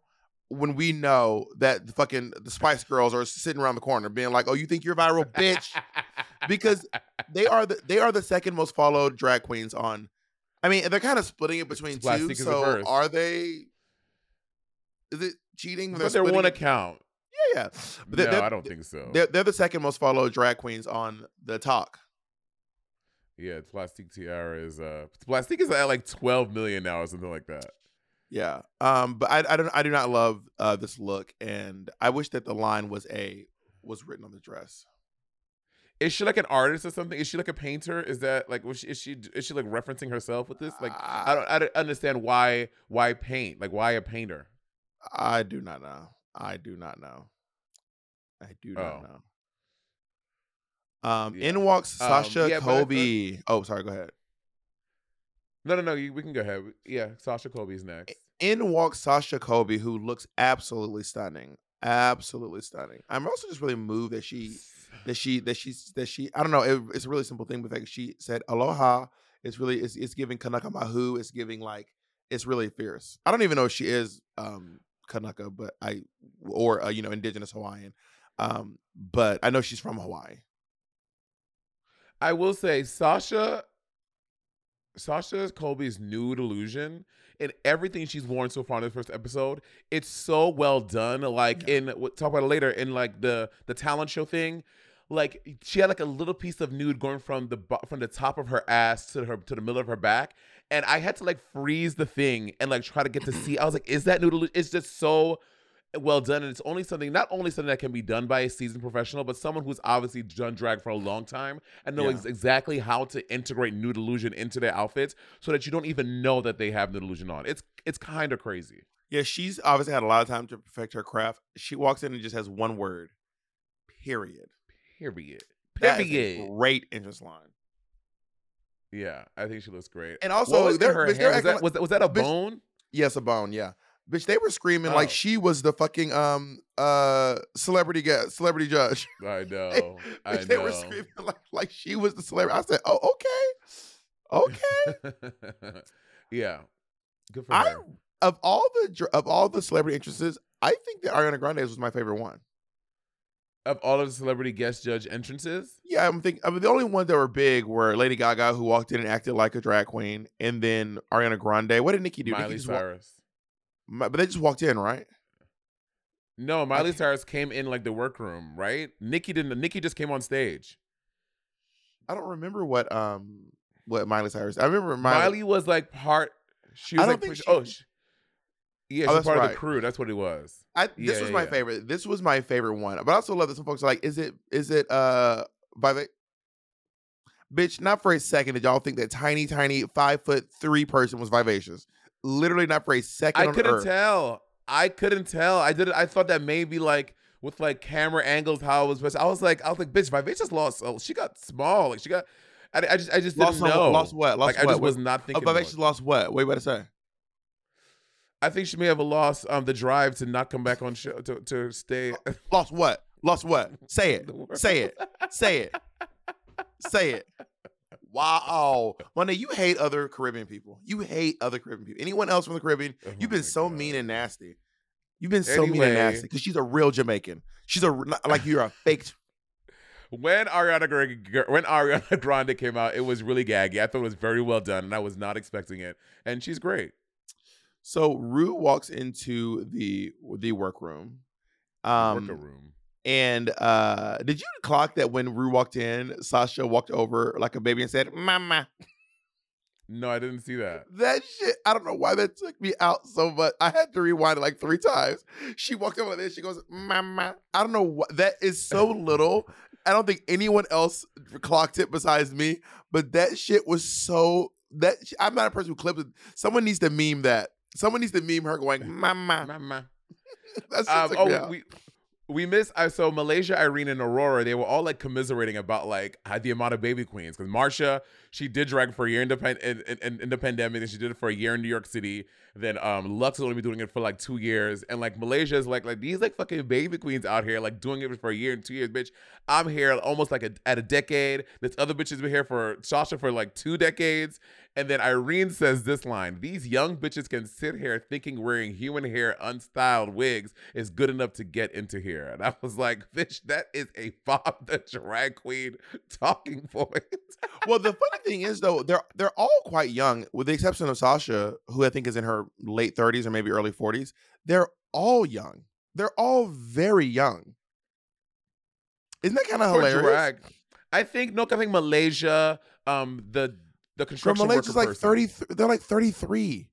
when we know that the fucking the Spice Girls are sitting around the corner being like, "Oh, you think you're viral, bitch?" because they are the they are the second most followed drag queens on. I mean, they're kind of splitting it between two. So are they? Is it cheating? but they're splitting one it? account. Yeah, yeah. But no, they're, they're, I don't think so. They're, they're the second most followed drag queens on the talk. Yeah, Plastique Tiara is uh Plastique is at like 12 million now or something like that. Yeah. Um, but I, I don't I do not love uh this look, and I wish that the line was a was written on the dress. Is she like an artist or something? Is she like a painter? Is that like was she is she is she like referencing herself with this? Like I don't I don't understand why why paint? Like why a painter? I do not know. I do not know. I do not Oh. know. Um, Yeah. in walks Um, Sasha yeah, I thought- Colby. Oh, sorry. Go ahead. No, no, no. You, we can go ahead. Yeah, Sasha Colby's next. In walks Sasha Colby, who looks absolutely stunning. Absolutely stunning. I'm also just really moved that she that she that she's that she I don't know it, it's a really simple thing but like she said aloha it's really it's, it's giving Kanaka Mahu it's giving like it's really fierce I don't even know if she is um Kanaka but I or uh, you know indigenous Hawaiian um but I know she's from Hawaii I will say Sasha Sasha Colby's nude illusion in everything she's worn so far in the first episode, it's so well done. Like in we'll talk about it later in like the the talent show thing. Like she had like a little piece of nude going from the from the top of her ass to her to the middle of her back, and I had to like freeze the thing and like try to get to see. I was like, is that nude? It's just so well done, and it's only something not only something that can be done by a seasoned professional, but someone who's obviously done drag for a long time and knows Yeah. exactly how to integrate nude illusion into their outfits, so that you don't even know that they have nude illusion on. It's it's kind of crazy. yeah she's obviously had a lot of time to perfect her craft she walks in and just has one word period Period. That is a Period. great entrance line Yeah, I think she looks great. and What also was in her hair? Was that, like- was that was that a bitch- bone? Yes, a bone. Yeah, bitch. They were screaming like Oh. she was the fucking um uh celebrity guest, celebrity judge. (laughs) I know. I Bitch, they were screaming like like she was the celebrity. I said, oh okay, okay. (laughs) yeah. Good for I her. of all the of all the celebrity entrances, I think that Ariana Grande's was my favorite one. Of all of the celebrity guest judge entrances, Yeah, I'm thinking. I mean, the only ones that were big were Lady Gaga, who walked in and acted like a drag queen, and then Ariana Grande. What did Nikki do? Miley wa- Cyrus. But they just walked in, right? No, Miley Cyrus came in like the workroom, right? Nikki didn't. Nikki just came on stage. I don't remember what um what Miley Cyrus. I remember Miley. Miley, was like part. She was like, push- she- oh, she, yeah, Oh, she's part of the crew. That's what it was. I, this Yeah, was yeah, my yeah. favorite. This was my favorite one. But I also love that some folks are like, is it is it uh Viva? Bitch, not for a second did y'all think that tiny, tiny five foot three person was vivacious. Literally not for a second. I couldn't earth. tell. I couldn't tell. I did. I thought that maybe like with like camera angles how it was. supposed- I was like, I was like, bitch, my bitch just lost. Oh, she got small. Like she got. I, I just, I just Lost didn't know. lost what? Lost like I what? just was not Oh, thinking. about vivacious it. lost what? What you better say? I think she may have lost um the drive to not come back on show to to stay. Lost what? Lost what? Say it. (laughs) Say it. Say it. Say it. Wow. Monét, you hate other Caribbean people. You hate other Caribbean people. Anyone else from the Caribbean, Oh you've been so God. mean and nasty. You've been so mean and nasty because she's a real Jamaican. She's a like you're a fake. (laughs) When Ariana Gra- when Ariana (laughs) Grande came out, it was really gaggy. I thought it was very well done, and I was not expecting it. And she's great. So Ru walks into the the workroom. Um, Worker room. And uh did you clock that when Ru walked in, Sasha walked over like a baby and said, Mama. No, I didn't see that. That shit, I don't know why that took me out so much. I had to rewind it like three times. She walked over there, she goes, Mama. I don't know what that is so (laughs) little. I don't think anyone else clocked it besides me, but that shit was so that sh- I'm not a person who clips it. Someone needs to meme that. Someone needs to meme her going, (laughs) Mama. Mama. (laughs) That Um, oh, we we miss Uh, so Malaysia, Irene, and Aurora, they were all like commiserating about like the amount of baby queens. Because Marcia, she did drag for a year in the, pan- in, in, in the pandemic, and she did it for a year in New York City. Then um, Luxx has only been doing it for like two years, and like Malaysia is like like these like fucking baby queens out here like doing it for a year and two years, bitch. I'm here almost like a, at a decade. This other bitch has been here for Sasha for like two decades. And then Irene says this line These young bitches can sit here thinking wearing human hair, unstyled wigs is good enough to get into here. And I was like, Bitch, that is a Bob the drag queen talking (laughs) point. well, the funny thing is though, they're they're all quite young, with the exception of Sasha, who I think is in her late 30s or maybe early 40s. They're all young. They're all very young. Isn't that kind of hilarious? drag. I think no, I think Malaysia, um, the the construction worker like person. thirty. They're like thirty three.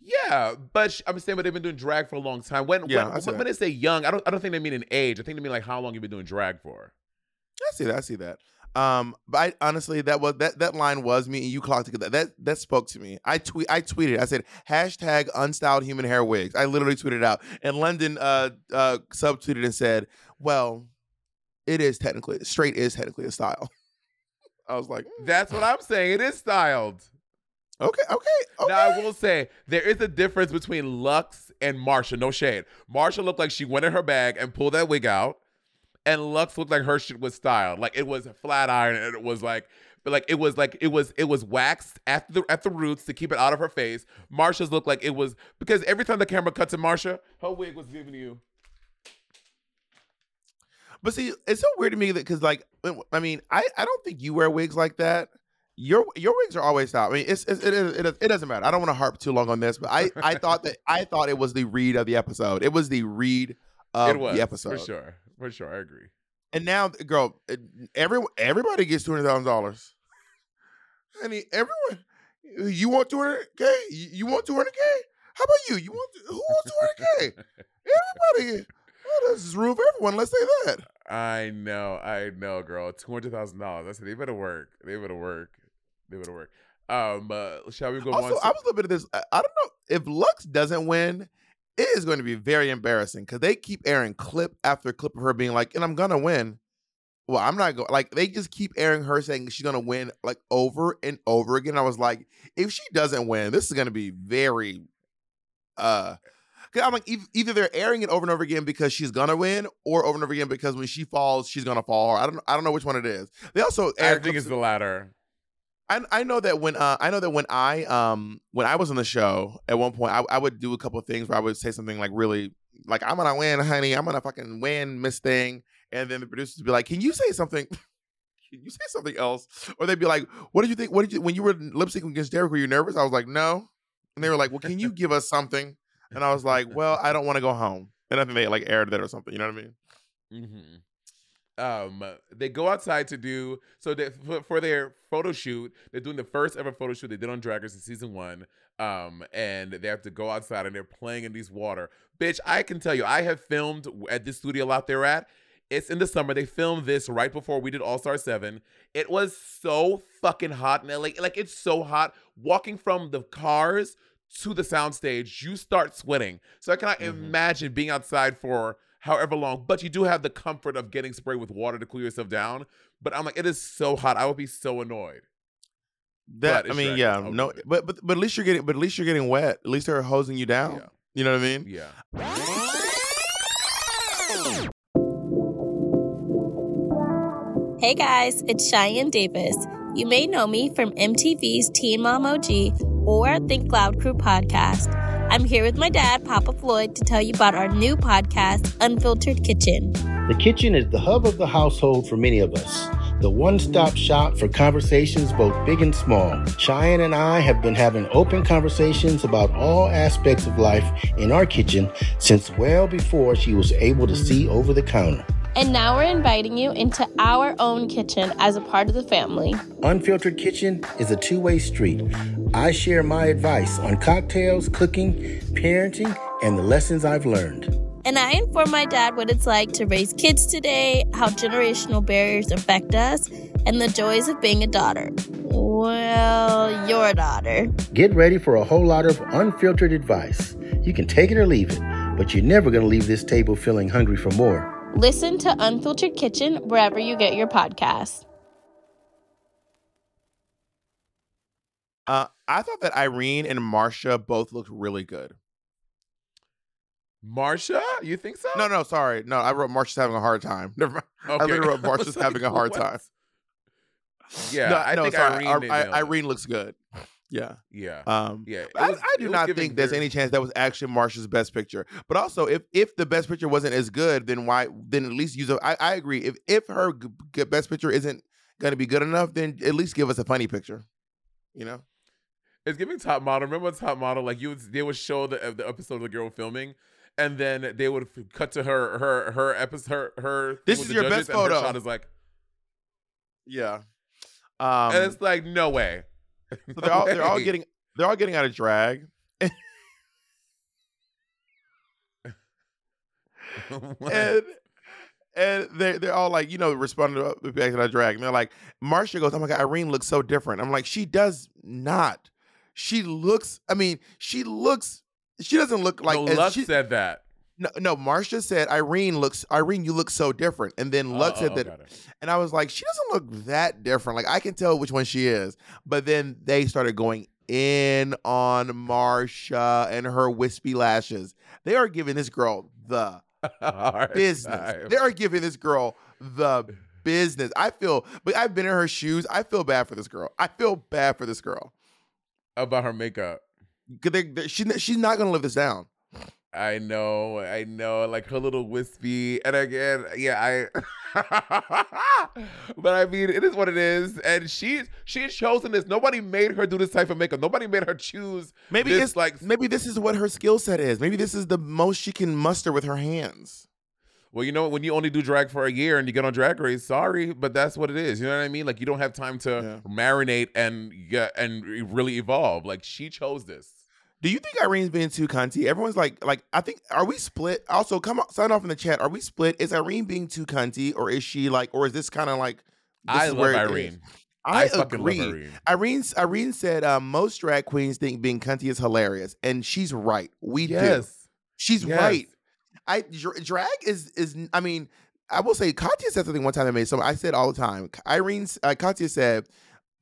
Yeah, but I'm saying, but they've been doing drag for a long time. When Yeah, I when, see when, when they say young, I don't I don't think they mean an age. I think they mean like how long you've been doing drag for. I see that. I see that. Um, but I honestly, that was that that line was me and you clocked together. That that spoke to me. I tweet. I tweeted. I said hashtag unstyled human hair wigs. I literally tweeted out, and London uh uh subtweeted and said, "Well, it is technically straight is technically a style." (laughs) I was like, "Mm, That's what I'm saying. It is styled. okay, okay, okay. Now I will say there is a difference between Luxx and Marcia. No shade. Marcia looked like she went in her bag and pulled that wig out, and Luxx looked like her shit was styled. Like it was flat iron and it was like. But like it was like it was it was waxed at the at the roots to keep it out of her face. Marcia's looked like it was because every time the camera cut to Marcia, her wig was giving you But see, it's so weird to me that because, like, I mean, I, I don't think you wear wigs like that. Your your wigs are always out. I mean, it's, it's it, it, it, it doesn't matter. I don't want to harp too long on this, but I, (laughs) I thought that I thought it was the read of the episode. It was the read of was the episode. for sure for sure. I agree. And now, girl, every everybody gets two hundred thousand dollars. I mean, everyone. You want two hundred k? You want two hundred k? How about you? You want who wants two hundred k? (laughs) Everybody. Oh, this is room for everyone. Let's say that. I know, I know, girl. Two hundred thousand dollars. I said they better work. They better work. They better work. Um, uh, shall we go Also, on? I was a little bit of this. I, I don't know if Luxx doesn't win. It is going to be very embarrassing because they keep airing clip after clip of her being like, "And I'm gonna win." Well, I'm not going. Like they just keep airing her saying she's gonna win like over and over again. I was like, if she doesn't win, this is gonna be very. uh I'm like, eith- either they're airing it over and over again because she's gonna win, or over and over again because when she falls, she's gonna fall hard. I don't. I don't know which one it is. They also I think it's the latter. I I know that when uh I know that when I um when I was on the show at one point I, I would do a couple of things where I would say something like really like I'm gonna win, honey, I'm gonna fucking win, Miss Thing, and then the producers would be like, Can you say something? (laughs) Can you say something else? Or they'd be like, What did you think? What did you when you were lip syncing against Derek? Were you nervous? I was like, No. And they were like, Well, can you give us something? And I was like, Well, I don't want to go home. And I think they like aired that or something. You know what I mean? hmm Um, they go outside to do so they, for, their photo shoot. They're doing the first ever photo shoot they did on Drag Race in season one. Um, and they have to go outside and they're playing in these water. Bitch, I can tell you, I have filmed at this studio out there at. It's in the summer. They filmed this right before we did All Star Seven. It was so fucking hot in LA. Like it's so hot. Walking from the cars to the soundstage, you start sweating. So I cannot Mhm. imagine being outside for however long. But you do have the comfort of getting sprayed with water to cool yourself down. But I'm like, it is so hot. I would be so annoyed. That I mean, Drag yeah, Race. No, but but but at least you're getting but at least you're getting wet. At least they're hosing you down. Yeah. You know what I mean? Yeah. Hey guys, it's Cheyenne Davis. You may know me from MTV's Teen Mom OG or Think Loud Crew podcast. I'm here with my dad, Papa Floyd, to tell you about our new podcast, Unfiltered Kitchen. The kitchen is the hub of the household for many of us. The one stop shop for conversations both big and small. Cheyenne and I have been having open conversations about all aspects of life in our kitchen since well before she was able to see over the counter. And now we're inviting you into our own kitchen as a part of the family. Unfiltered Kitchen is a two way street. I share my advice on cocktails, cooking, parenting, and the lessons I've learned. And I inform my dad what it's like to raise kids today, how generational barriers affect us, and the joys of being a daughter. Well, your daughter. Get ready for a whole lot of unfiltered advice. You can take it or leave it, but you're never going to leave this table feeling hungry for more. Listen to Unfiltered Kitchen wherever you get your podcasts. Uh, I thought that Irene and Marcia both looked really good. Marcia, you think so? No, no, sorry, no. I wrote Marcia's having a hard time. (laughs) Never mind. I literally wrote I was Marcia's like, (laughs) having a hard what? time. Yeah, no, I no, think sorry. Irene. Ar- did I- Irene looks good. Yeah. Yeah. Um, yeah. it I, I do not think there's any chance that was actually Marcia's best picture. But also, if if the best picture wasn't as good, then why? Then at least use a. I, I agree. If if her g- g- best picture isn't going to be good enough, then at least give us a funny picture. You know. It's giving top model. Remember top model? Like you, would, they would show the the episode of the girl filming, and then they would cut to her her her episode her her. This is your best and her photo. shot is like, Yeah. Um, and it's like, no way. So they're all they're all getting they're all getting out of drag. (laughs) And and they they're all like, you know, responding to back to that drag. And they're like, Marcia goes, Oh my god, Irene looks so different. I'm like, she does not. She looks, I mean, she looks she doesn't look like no, as Luxx she- said that. No, no, Marcia said Irene looks Irene, you look so different. And then Luxx Oh, said oh, that and I was like, she doesn't look that different. Like I can tell which one she is. But then they started going in on Marcia and her wispy lashes. They are giving this girl the (laughs) business. time. They are giving this girl the (sighs) business. I feel, but I've been in her shoes. I feel bad for this girl. I feel bad for this girl. about her makeup. 'Cause they- they- she, she's not gonna live this down. I know, I know, like her little wispy, and again, yeah, I. (laughs) but I mean, it is what it is, and she's she's chosen this. Nobody made her do this type of makeup. Nobody made her choose. Maybe this, it's like, maybe this is what her skill set is. Maybe this is the most she can muster with her hands. well, you know, when you only do drag for a year and you get on Drag Race, sorry, but that's what it is. You know what I mean? Like, you don't have time to Yeah. marinate and yeah, and really evolve. Like, she chose this. Do you think Irene's being too cunty? Everyone's like, like I think, are we split? Also, come on, sign off in the chat. Are we split? Is Irene being too cunty, or is she like, or is this kind of like? this I is love Irene. I, fucking agree. love Irene. Irene's Irene said um, most drag queens think being cunty is hilarious, and she's right. We do. Yes. She's Yes. right. I dr- drag is is I mean I will say Katya said something one time that made some I said all the time. Irene's uh, Katya said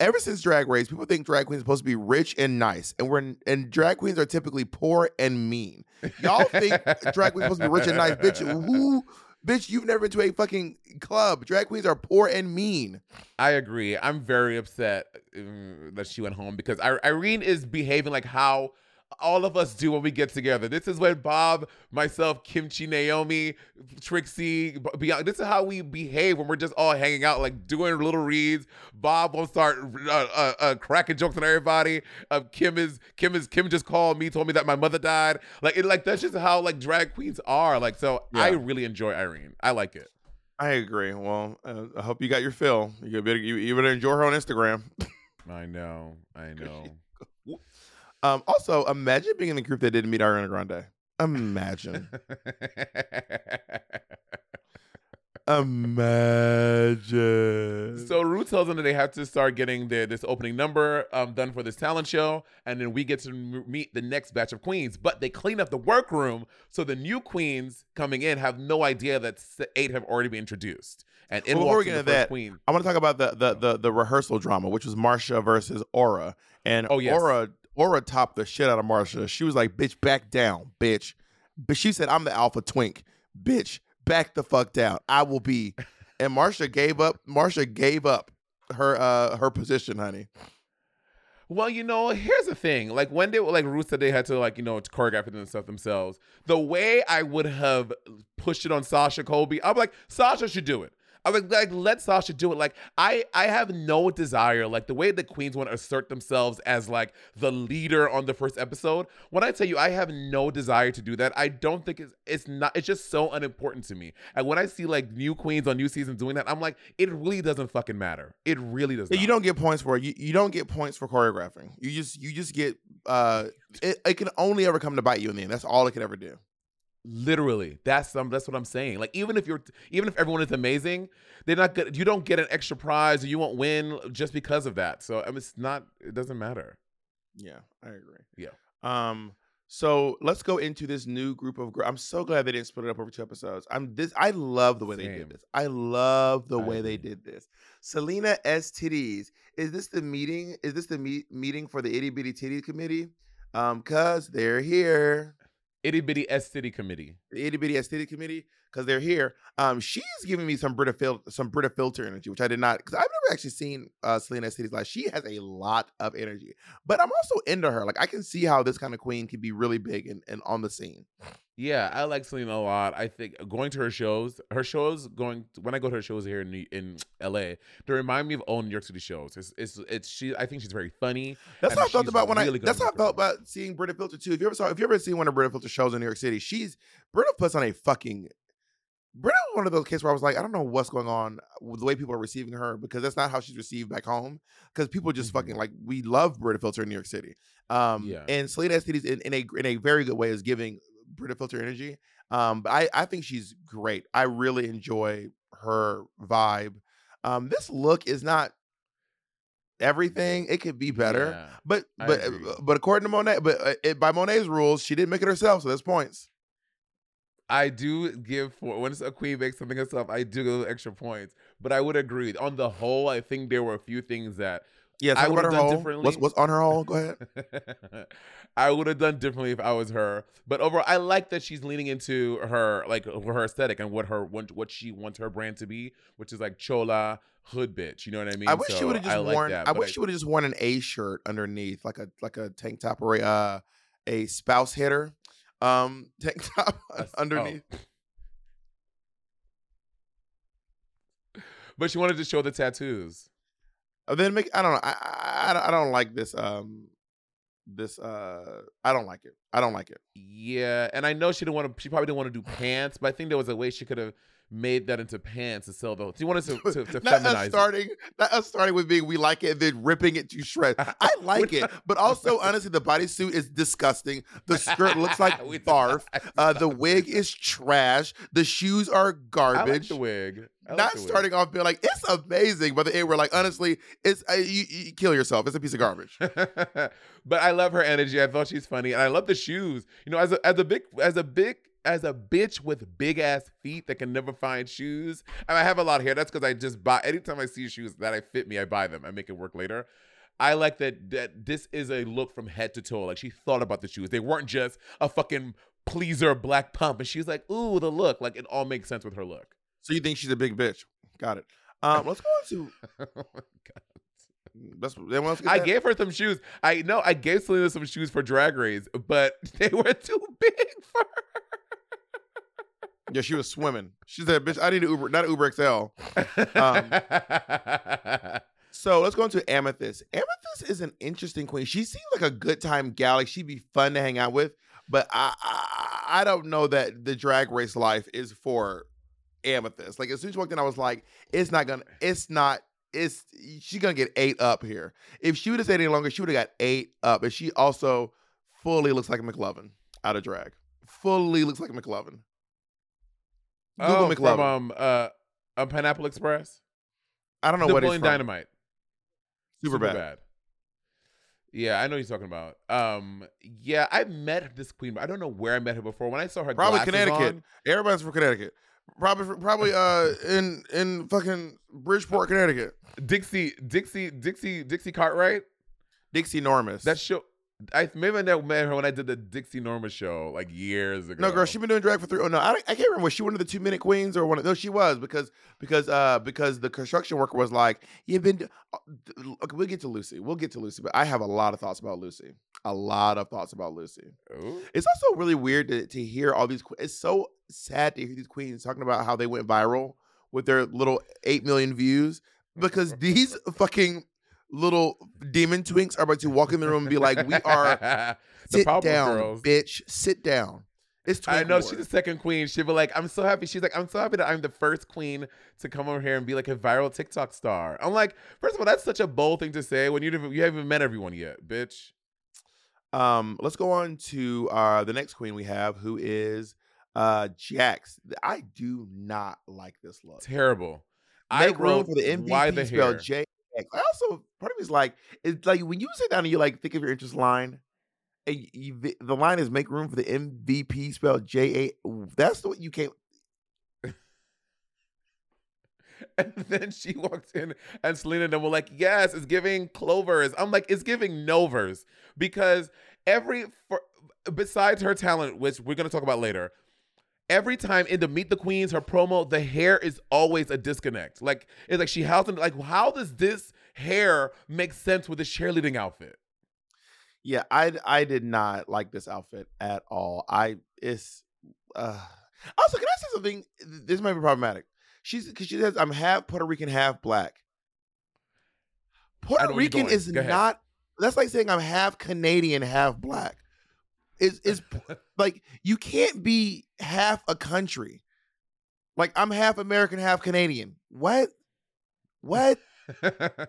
ever since drag race people think drag queens are supposed to be rich and nice and we're and drag queens are typically poor and mean. Y'all think (laughs) drag queens supposed to be rich and nice, bitch? Who? Bitch, you've never been to a fucking club. Drag queens are poor and mean. I agree. I'm very upset um, that she went home because I- Irene is behaving like how all of us do when we get together. This is when Bob, myself, Kim Chi, Naomi, Trixie, B- Bianca. This is how we behave when we're just all hanging out, like doing little reads. Bob won't start uh, uh, uh, cracking jokes on everybody. Uh, Kim is Kim is Kim just called me, told me that my mother died. Like it, like that's just how like drag queens are. Like so, I really enjoy Irene. I like it. I agree. Well, uh, I hope you got your fill. You better you, you better enjoy her on Instagram. I know. I (laughs) know. Um, also, imagine being in a group that didn't meet Ariana Grande. Imagine. Imagine. so Ru tells them that they have to start getting their this opening number um, done for this talent show, and then we get to m- meet the next batch of queens. But they clean up the workroom, so the new queens coming in have no idea that eight have already been introduced. And in Well, before we walks get the into first that, queen. I want to talk about the, the the the rehearsal drama, which was Marcia versus Aura, and Oh, yes. Aura Aura topped the shit out of Marcia. She was like, "Bitch, back down, bitch." But she said, "I'm the alpha twink, bitch. Back the fuck down. I will be." (laughs) And Marcia gave up. Marcia gave up her uh her position, honey. Well, you know, here's the thing. Like when they like Ruth said they had to like, you know, choreograph it and stuff themselves. The way I would have pushed it on Sasha Colby, I'm like, Sasha should do it. I'm like, like let Sasha do it. Like I I have no desire, like the way the queens want to assert themselves as like the leader on the first episode. When I tell you I have no desire to do that, I don't think it's it's not it's just so unimportant to me. And when I see like new queens on new seasons doing that, I'm like, it really doesn't fucking matter. It really doesn't. you don't get points for it. You, you don't get points for choreographing. You just you just get uh it, it can only ever come to bite you in the end. That's all it can ever do. Literally, that's um, that's what I'm saying. Like even if you're even if everyone is amazing, they're not good. You don't get an extra prize, or you won't win just because of that. So I mean, it's not. It doesn't matter. Yeah, I agree. Yeah. Um. So let's go into this new group of. Gr- I'm so glad they didn't split it up over two episodes. I'm this. I love the way they Same. did this. I love the I way they did this. Salina EsTitties. Is this the meeting? Is this the meet meeting for the itty bitty titty committee? Um, cause they're here. Itty bitty S City Committee. the itty bitty aesthetic committee because they're here. Um, she's giving me some Brita fil- some Brita filter energy, which I did not because I've never actually seen uh Salina EsTitties live. She has a lot of energy, but I'm also into her. Like I can see how this kind of queen can be really big and, and on the scene. Yeah, I like Salina a lot. I think going to her shows, her shows going when I go to her shows here in New- in L.A. They remind me of old New York City shows. It's it's, it's she. I think she's very funny. That's how I felt about when really I. That's how I felt about seeing Brita Filter too. If you ever saw, if you ever seen one of Brita Filter shows in New York City, she's Brita puts on a fucking Brita was one of those cases where I was like, I don't know what's going on with the way people are receiving her because that's not how she's received back home. Because people just Mhm. fucking like we love Brita Filter in New York City. Um, Yeah. and Salina EsTitties in, in a in a very good way is giving Brita Filter energy. Um, but I I think she's great. I really enjoy her vibe. Um, this look is not everything. It could be better. Yeah. But but but according to Monet, but uh, it, by Monet's rules, she didn't make it herself, so that's points. I do give for when a queen makes something herself, I do give extra points. But I would agree. On the whole, I think there were a few things that Yeah, I would've her done hole. differently. What's what's on her hole? Go ahead. (laughs) I would have done differently if I was her. But overall, I like that she's leaning into her like her aesthetic and what her what, what she wants her brand to be, which is like chola hood bitch. You know what I mean? I wish she would have just I like worn. that, I wish she would have just worn an A shirt underneath, like a like a tank top or a uh, a spouse hitter, um, (laughs) tank top A s- oh. underneath. But she wanted to show the tattoos. And then make. I don't know. I, I I don't- I don't like this. Um, this. Uh, I don't like it. I don't like it. Yeah, and I know she didn't want to. She probably didn't want to do pants, but I think there was a way she could have made that into pants to sell those. She wanted to to, to (laughs) not us feminize. it. starting, not us starting with being we like it and then ripping it to shreds. (laughs) I like it, but also honestly, the bodysuit is disgusting. The skirt looks (laughs) like barf. Uh, the wig is trash. The shoes are I like garbage. the wig. Like Not the wig. starting off being like it's amazing, but the end we're like honestly, it's uh, you, you kill yourself. It's a piece of garbage. but I love her energy. I thought she's funny, and I love the shoes. You know, as a as a big as a big as a bitch with big ass feet that can never find shoes. And I have a lot of hair. That's because I just buy anytime I see shoes that I fit me, I buy them. I make it work later. I like that that this is a look from head to toe. Like she thought about the shoes. They weren't just a fucking pleaser black pump. And she was like, ooh, the look. Like it all makes sense with her look. So you think she's a big bitch? Got it. Um, let's go on to (laughs) oh that's anyone else get I that? gave her some shoes. I know I gave Salina some shoes for drag race, but (laughs) they were too big for Yeah, she was swimming. She said, "Bitch, I need an Uber, not an Uber XL." her. Um, so let's go into Amethyst. Amethyst is an interesting queen. She seems like a good time gal. Like she'd be fun to hang out with, but I, I I don't know that the drag race life is for Amethyst. Like as soon as she walked in, I was like, it's not gonna, it's not, it's she's gonna get eight up here. If she would have stayed any longer, she would have got eight up. And she also fully looks like a McLovin out of drag. Fully looks like a McLovin. Google oh, McLovin. from um uh um, Pineapple Express. I don't know what it's Napoleon from. Dynamite. Super, bad. Yeah, I know what you're talking about. Um, yeah, I met this queen, I don't know where I met her before. When I saw her, Probably Connecticut. on- Everybody's from Connecticut. Probably, probably uh (laughs) in in fucking Bridgeport, Connecticut. Dixie, Dixie, Dixie, Dixie Cartwright. Dixie Normus. That show. I maybe I met her when I did the Dixie Normus show like years ago. no girl. She been doing drag for three. Oh no, I, I can't remember. Was she one of the two minute queens or one of? No, she was because because uh because the construction worker was like, you've been. uh, Okay, we'll get to Loosey. We'll get to Loosey, but I have a lot of thoughts about Loosey. A lot of thoughts about Loosey. Ooh. It's also really weird to, to hear all these. It's so sad to hear these queens talking about how they went viral with their little eight million views because these fucking little demon twinks are about to walk in the room and be like, "We are (laughs) sit down, Girls. bitch, sit down." It's I know she's the second queen. She'd be like, I'm so happy. She's like, I'm so happy that I'm the first queen to come over here and be like a viral TikTok star. I'm like, first of all, that's such a bold thing to say when you you haven't even met everyone yet, bitch. Um, let's go on to uh the next queen we have, who is uh Jax. I do not like this look. Terrible. I Make room wrote for the MVP why the spelled. J. I also part of me is like it's like when you sit down and you like think of your interest line, and you, the, line is make room for the MVP spelled J A. That's the what you can't. (laughs) And then she walked in, and Salina and them were like, "Yes, it's giving Clovers." I'm like, "It's giving Novers," because every for besides her talent, which we're gonna talk about later, every time in the Meet the Queens, her promo, the hair is always a disconnect. Like it's like she hasn't like, how does this hair make sense with this cheerleading outfit? Yeah, I I did not like this outfit at all. I it's uh also can I say something? This might be problematic. She's because she says I'm half Puerto Rican, half black. Puerto know where you're Rican is not. That's like saying I'm half Canadian, half black. Is is (laughs) like you can't be half a country. Like I'm half American, half Canadian. What? What? (laughs)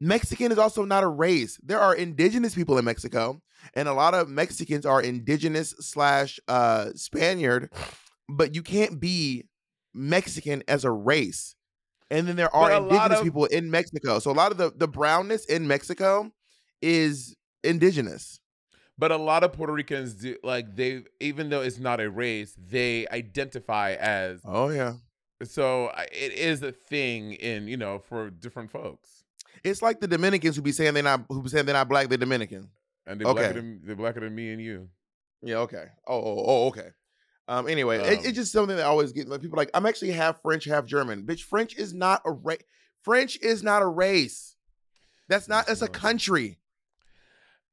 Mexican is also not a race. There are indigenous people in Mexico, and a lot of Mexicans are indigenous slash uh Spaniard, but you can't be Mexican as a race. And then there are But a lot indigenous of- people in Mexico. So a lot of the the brownness in Mexico is indigenous. But a lot of Puerto Ricans do like they even though it's not a race, they identify as Oh yeah. so it is a thing in, you know, for different folks. It's like the Dominicans who be saying they're not who be saying they're not black, they're Dominican. And they're blacker than they're blacker than me and you. Yeah, okay. Oh, oh, oh okay. Um, anyway, it- Um, it's just something that I always gets like people like I'm actually half French, half German. Bitch, French is not a race. French is not a race. That's not. That's a country.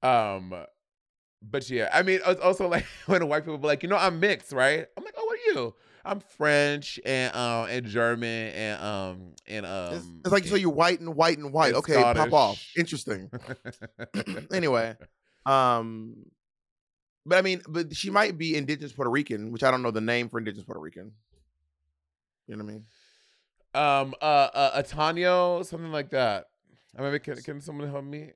Um but yeah, I mean it's also like (laughs) when white people be like, you know, I'm mixed, right? I'm like, oh, what are you? I'm French and um and German and um and um It's, it's like so you're white and white and white. and Okay, pop off. Interesting. (laughs) (clears throat) anyway, um, but I mean, but she might be indigenous Puerto Rican, which I don't know the name for indigenous Puerto Rican. You know what I mean? um uh uh Atanio, something like that. I mean, can, can someone help me?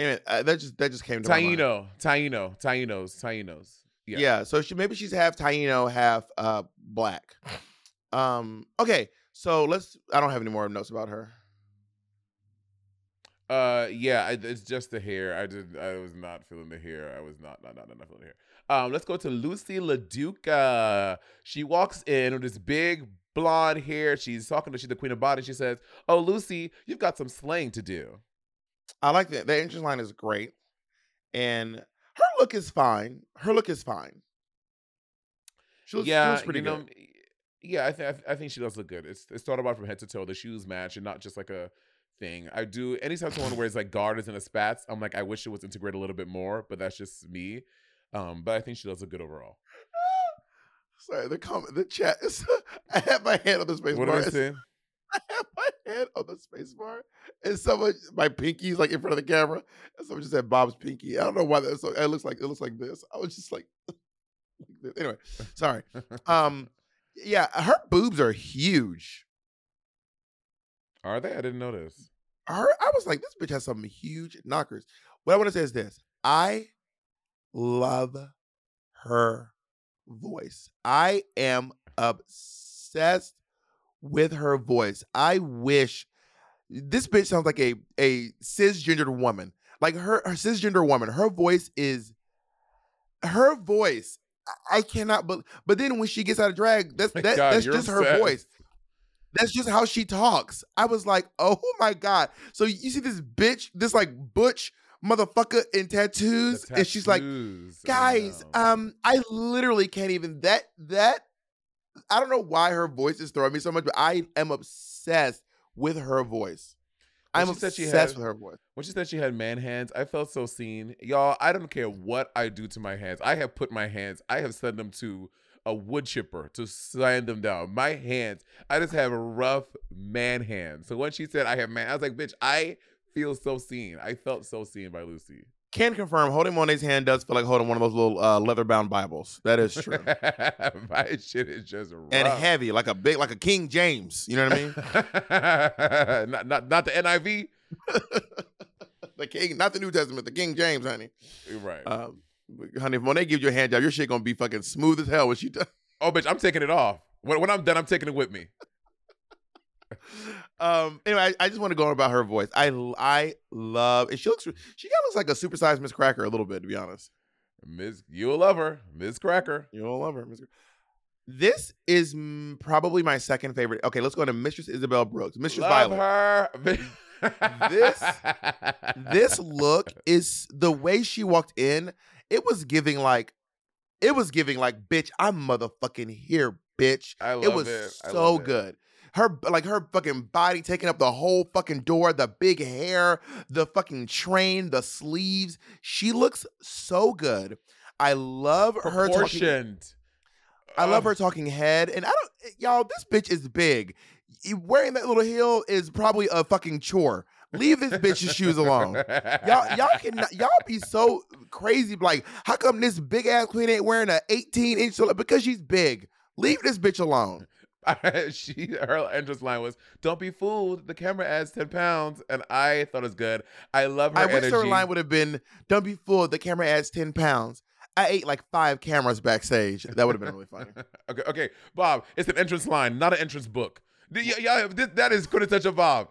Anyway, uh, that just that just came to. Taino, Taino, Tainos, Tainos. Yeah. Yeah. so she maybe she's half Taino, half uh black. Um, okay, so let's. I don't have any more notes about her. Uh, yeah, I, it's just the hair. I did. I was not feeling the hair. I was not, not, not, not, not feeling the hair. Um, let's go to Loosey LaDuca. She walks in with this big blonde hair. She's talking to she's the queen of body. She says, "Oh, Loosey, you've got some slaying to do." I like that. The entrance line is great, and her look is fine. Her look is fine. She looks, she yeah, looks pretty you know, good. yeah, I think I think she does look good. It's it's thought about from head to toe. The shoes match, and not just like a thing. I do anytime someone wears like garters and a spats, I'm like, I wish it was integrated a little bit more, but that's just me. Um, but I think she does look good overall. (gasps) Sorry, the comment, the chat is. (laughs) I have my hand on the space What bar. did I say? (laughs) I have my hand on the space bar, and someone, my pinky's like in front of the camera, and someone just said Bob's pinky. I don't know why that's so. It looks like it looks like this. I was just like, (laughs) like anyway, sorry. Um, yeah, her boobs are huge. Are they? I didn't notice. Her, I was like, this bitch has some huge knockers. What I want to say is this: I love her voice. I am obsessed with her voice. I wish this bitch sounds like a a cisgendered woman. Like her, her cisgender woman. Her voice is her voice. I- cannot but but then when she gets out of drag, that's (laughs) that, God, that's just her voice. That's just how she talks. I was like, oh my God. So you see this bitch, this like butch motherfucker in tattoos, The and she's like, tattoos, guys, um, I literally can't even that that I don't know why her voice is throwing me so much, but I am obsessed with her voice. When I'm she said she obsessed had- with her voice. when she said she had man hands, I felt so seen. Y'all, I don't care what I do to my hands. I have put my hands, I have sent them to a wood chipper to sand them down. My hands, I just have rough man hands. So when she said I have man, I was like, bitch, I feel so seen. I felt so seen by Loosey. Can confirm holding Monet's hand does feel like holding one of those little uh, leather bound Bibles. That is true. (laughs) my shit is just rough. and heavy, like a big, like a King James. You know what I mean? (laughs) not, not, not the NIV. (laughs) the King, not the New Testament, the King James, honey. Right. Um, honey, if Monet gives you a hand job, your shit gonna be fucking smooth as hell when she does. oh, bitch, I'm taking it off. When, when I'm done, I'm taking it with me. Um. Anyway, I, I just want to go on about her voice. I I love, and she looks. She kind of looks like a supersized Miz Cracker a little bit, to be honest. Miss, you'll love her, Miz Cracker. You don't love her, Miss. This is probably my second favorite. Okay, let's go to Mistress Isabelle Brooks. Mistress love Violet. her. This- (laughs) This look is the way she walked in. It was giving like, it was giving like, bitch, I'm motherfucking here, bitch. I love it was it. So love it. Her like her fucking body taking up the whole fucking door, the big hair, the fucking train, the sleeves. She looks so good. I love her talking. I love her talking head, and I don't, eh, y'all. This bitch is big. Wearing that little heel is probably a fucking chore. Leave this bitch's shoes alone. Y'all, (laughs) y'all can y'all be so crazy. Like, how come this big ass queen ain't wearing a 18 inch? Because she's big. Leave this bitch alone. (laughs) she her entrance line was "Don't be fooled. The camera adds ten pounds," and I thought it was good. I love her I wish her line would have been, "Don't be fooled. The camera adds ten pounds." I ate like five cameras backstage. That would have been really funny. (laughs) okay, okay, Bob. It's an entrance line, not an entrance book. Yeah, yeah, this- that is quintessential Bob.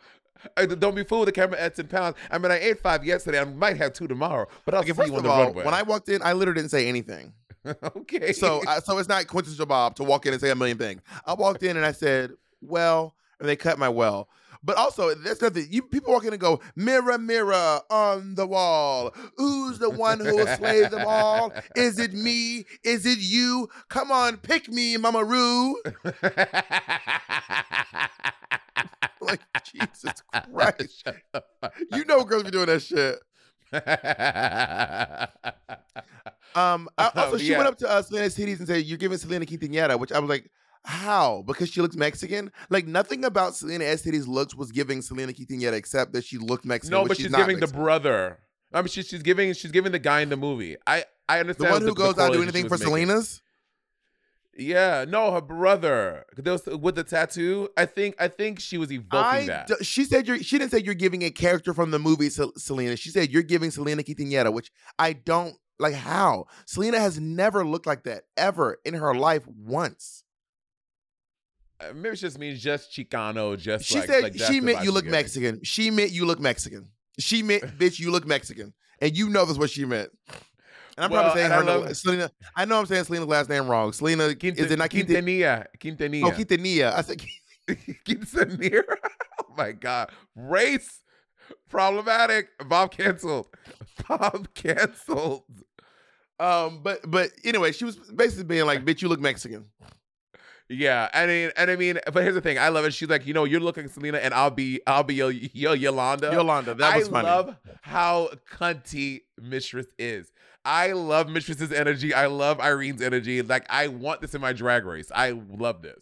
Uh, Don't be fooled. The camera adds ten pounds. I mean, I ate five yesterday. I might have two tomorrow, but I'll Okay, see you on of the all, runway. when I walked in, I literally didn't say anything. (laughs) okay, So, I, so it's not quintessential Bob to walk in and say a million things. I walked in and I said, "Well," and they cut my well. But also, that's nothing. You people walk in and go, "Mirror, mirror on the wall, who's the one who will slay them all? Is it me? Is it you? Come on, pick me, Mama Ru." (laughs) Like Jesus Christ, Shut the fuck you know girls be doing that shit. (laughs) Um, I- also, Oh, she yeah. went up to uh, Salina EsTitties and said, "You're giving Selena quinceañera," which I was like, "How?" Because she looks Mexican. Like nothing about Salina EsTitties looks was giving Selena quinceañera except that she looked Mexican. no, but she's, not giving the brother. I mean, she's she's giving she's giving the guy in the movie. I I understand the one who the goes out do correlation anything for making. Selena's. Yeah, no, her brother. Was with the tattoo. I think I think she was evoking I that. d- she said you're. She didn't say you're giving a character from the movie Sel- Selena. She said you're giving Selena quinceañera, which I don't like. How Selena has never looked like that ever in her life once. Uh, Maybe it just means just Chicano, just She like, said like she meant you look giving. Mexican. She meant you look Mexican. She meant (laughs) bitch you look Mexican, and you know that's what she meant. And I'm Well, probably saying her I love- Selena. I know I'm saying Selena's last name wrong. Selena Quinte- is it not? Quintanilla? Quintanilla. Oh, Quintanilla. I said (laughs) Quintanilla. (laughs) oh my god, race problematic. Bob canceled. (laughs) Bob canceled. um, but but anyway, she was basically being like, "Bitch, you look Mexican." Yeah, I mean, and I mean, but here's the thing. I love it. She's like, you know, you're looking Selena, and I'll be, I'll be your, your Yolanda. Yolanda, that was I funny. love how cunty Mistress is. I love Mistress's energy. I love Irene's energy. Like, I want this in my drag race. I love this.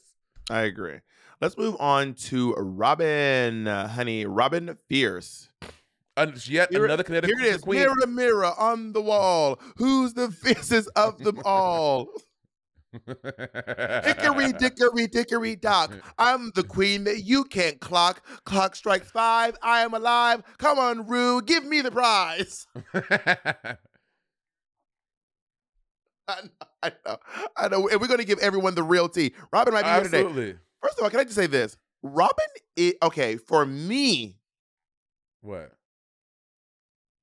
I agree. Let's move on to Robin, uh, honey. Robin Fierce. Uh, yet Here- another Connecticut Here it is. queen. Mirror, mirror on the wall. Who's the fiercest of them all? (laughs) Hickory dickory dickory dock. I'm the queen that you can't clock. Clock strikes five. I am alive. Come on, Ru. Give me the prize. (laughs) (laughs) I know. I know. I know. And we're going to give everyone the real tea. Robin might be here today. Absolutely. First of all, can I just say this? Robin, is, okay, for me, What?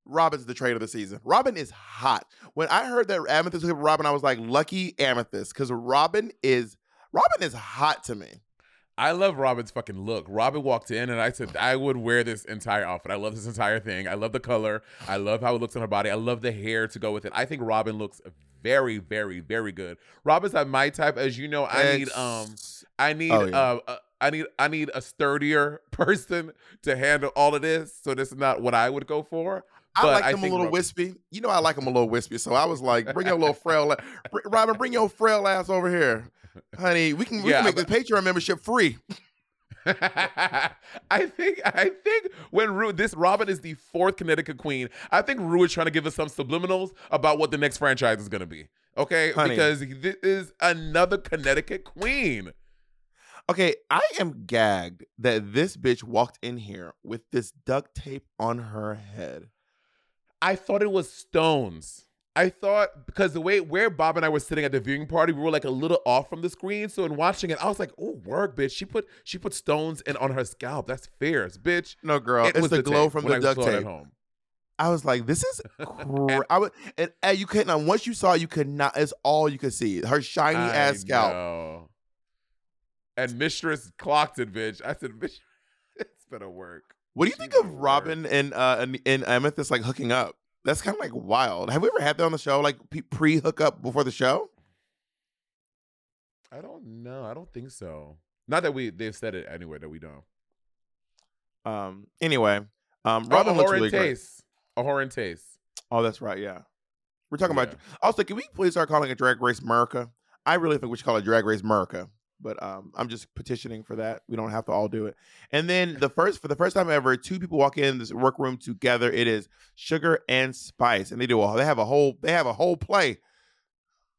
Robin's the trade of the season. Robin is hot. When I heard that Amethyst was with Robin, I was like, lucky Amethyst, because Robin is Robin is hot to me. I love Robin's fucking look. Robin walked in and I said I would wear this entire outfit. I love this entire thing. I love the color. I love how it looks on her body. I love the hair to go with it. I think Robin looks very, very, very good. Robin's not my type, as you know. I need um, I need Oh, yeah. uh, uh, I need I need a sturdier (laughs) person to handle all of this. So this is not what I would go for. I like I them a little Rob- wispy. You know, I like them a little wispy. So I was like, bring your little frail, Robin, bring your frail ass over here, (laughs) honey. We can we Yeah, can make but- this Patreon membership free. (laughs) I think I think when Ru, this Robin is the fourth Connecticut queen. I think Ru is trying to give us some subliminals about what the next franchise is going to be. Okay, Honey. because this is another Connecticut queen. Okay, I am gagged that this bitch walked in here with this duct tape on her head. I thought it was stones. I thought because the way where Bob and I were sitting at the viewing party, we were like a little off from the screen. So in watching it, I was like, "Oh, work, bitch! She put she put stones in on her scalp. That's fierce, bitch." No, girl, It it's was the glow from the I duct tape. at home. I was like, this is (laughs) cra- I would, and, and you couldn't. and Once you saw, it, you could not. It's all you could see. Her shiny I ass scalp. know. And Mistress clocked it, bitch. I said, bitch, (laughs) it's gonna work. What do you She think of would work. Robin and uh and, and Amethyst like hooking up? That's kind of like wild. Have we ever had that on the show? Like pre hookup before the show? I don't know. I don't think so. Not that we they've said it anywhere that we don't. Um. Anyway, um, Oh, Robin a looks really and great. A horror and taste. Oh, that's right. Yeah, we're talking about. Also, can we please start calling it Drag Race America? I really think we should call it Drag Race America. But um, I'm just petitioning for that. We don't have to all do it. And then the first, for the first time ever, two people walk in this workroom together. It is Sugar and Spice, and they do. A, they have a whole. They have a whole play.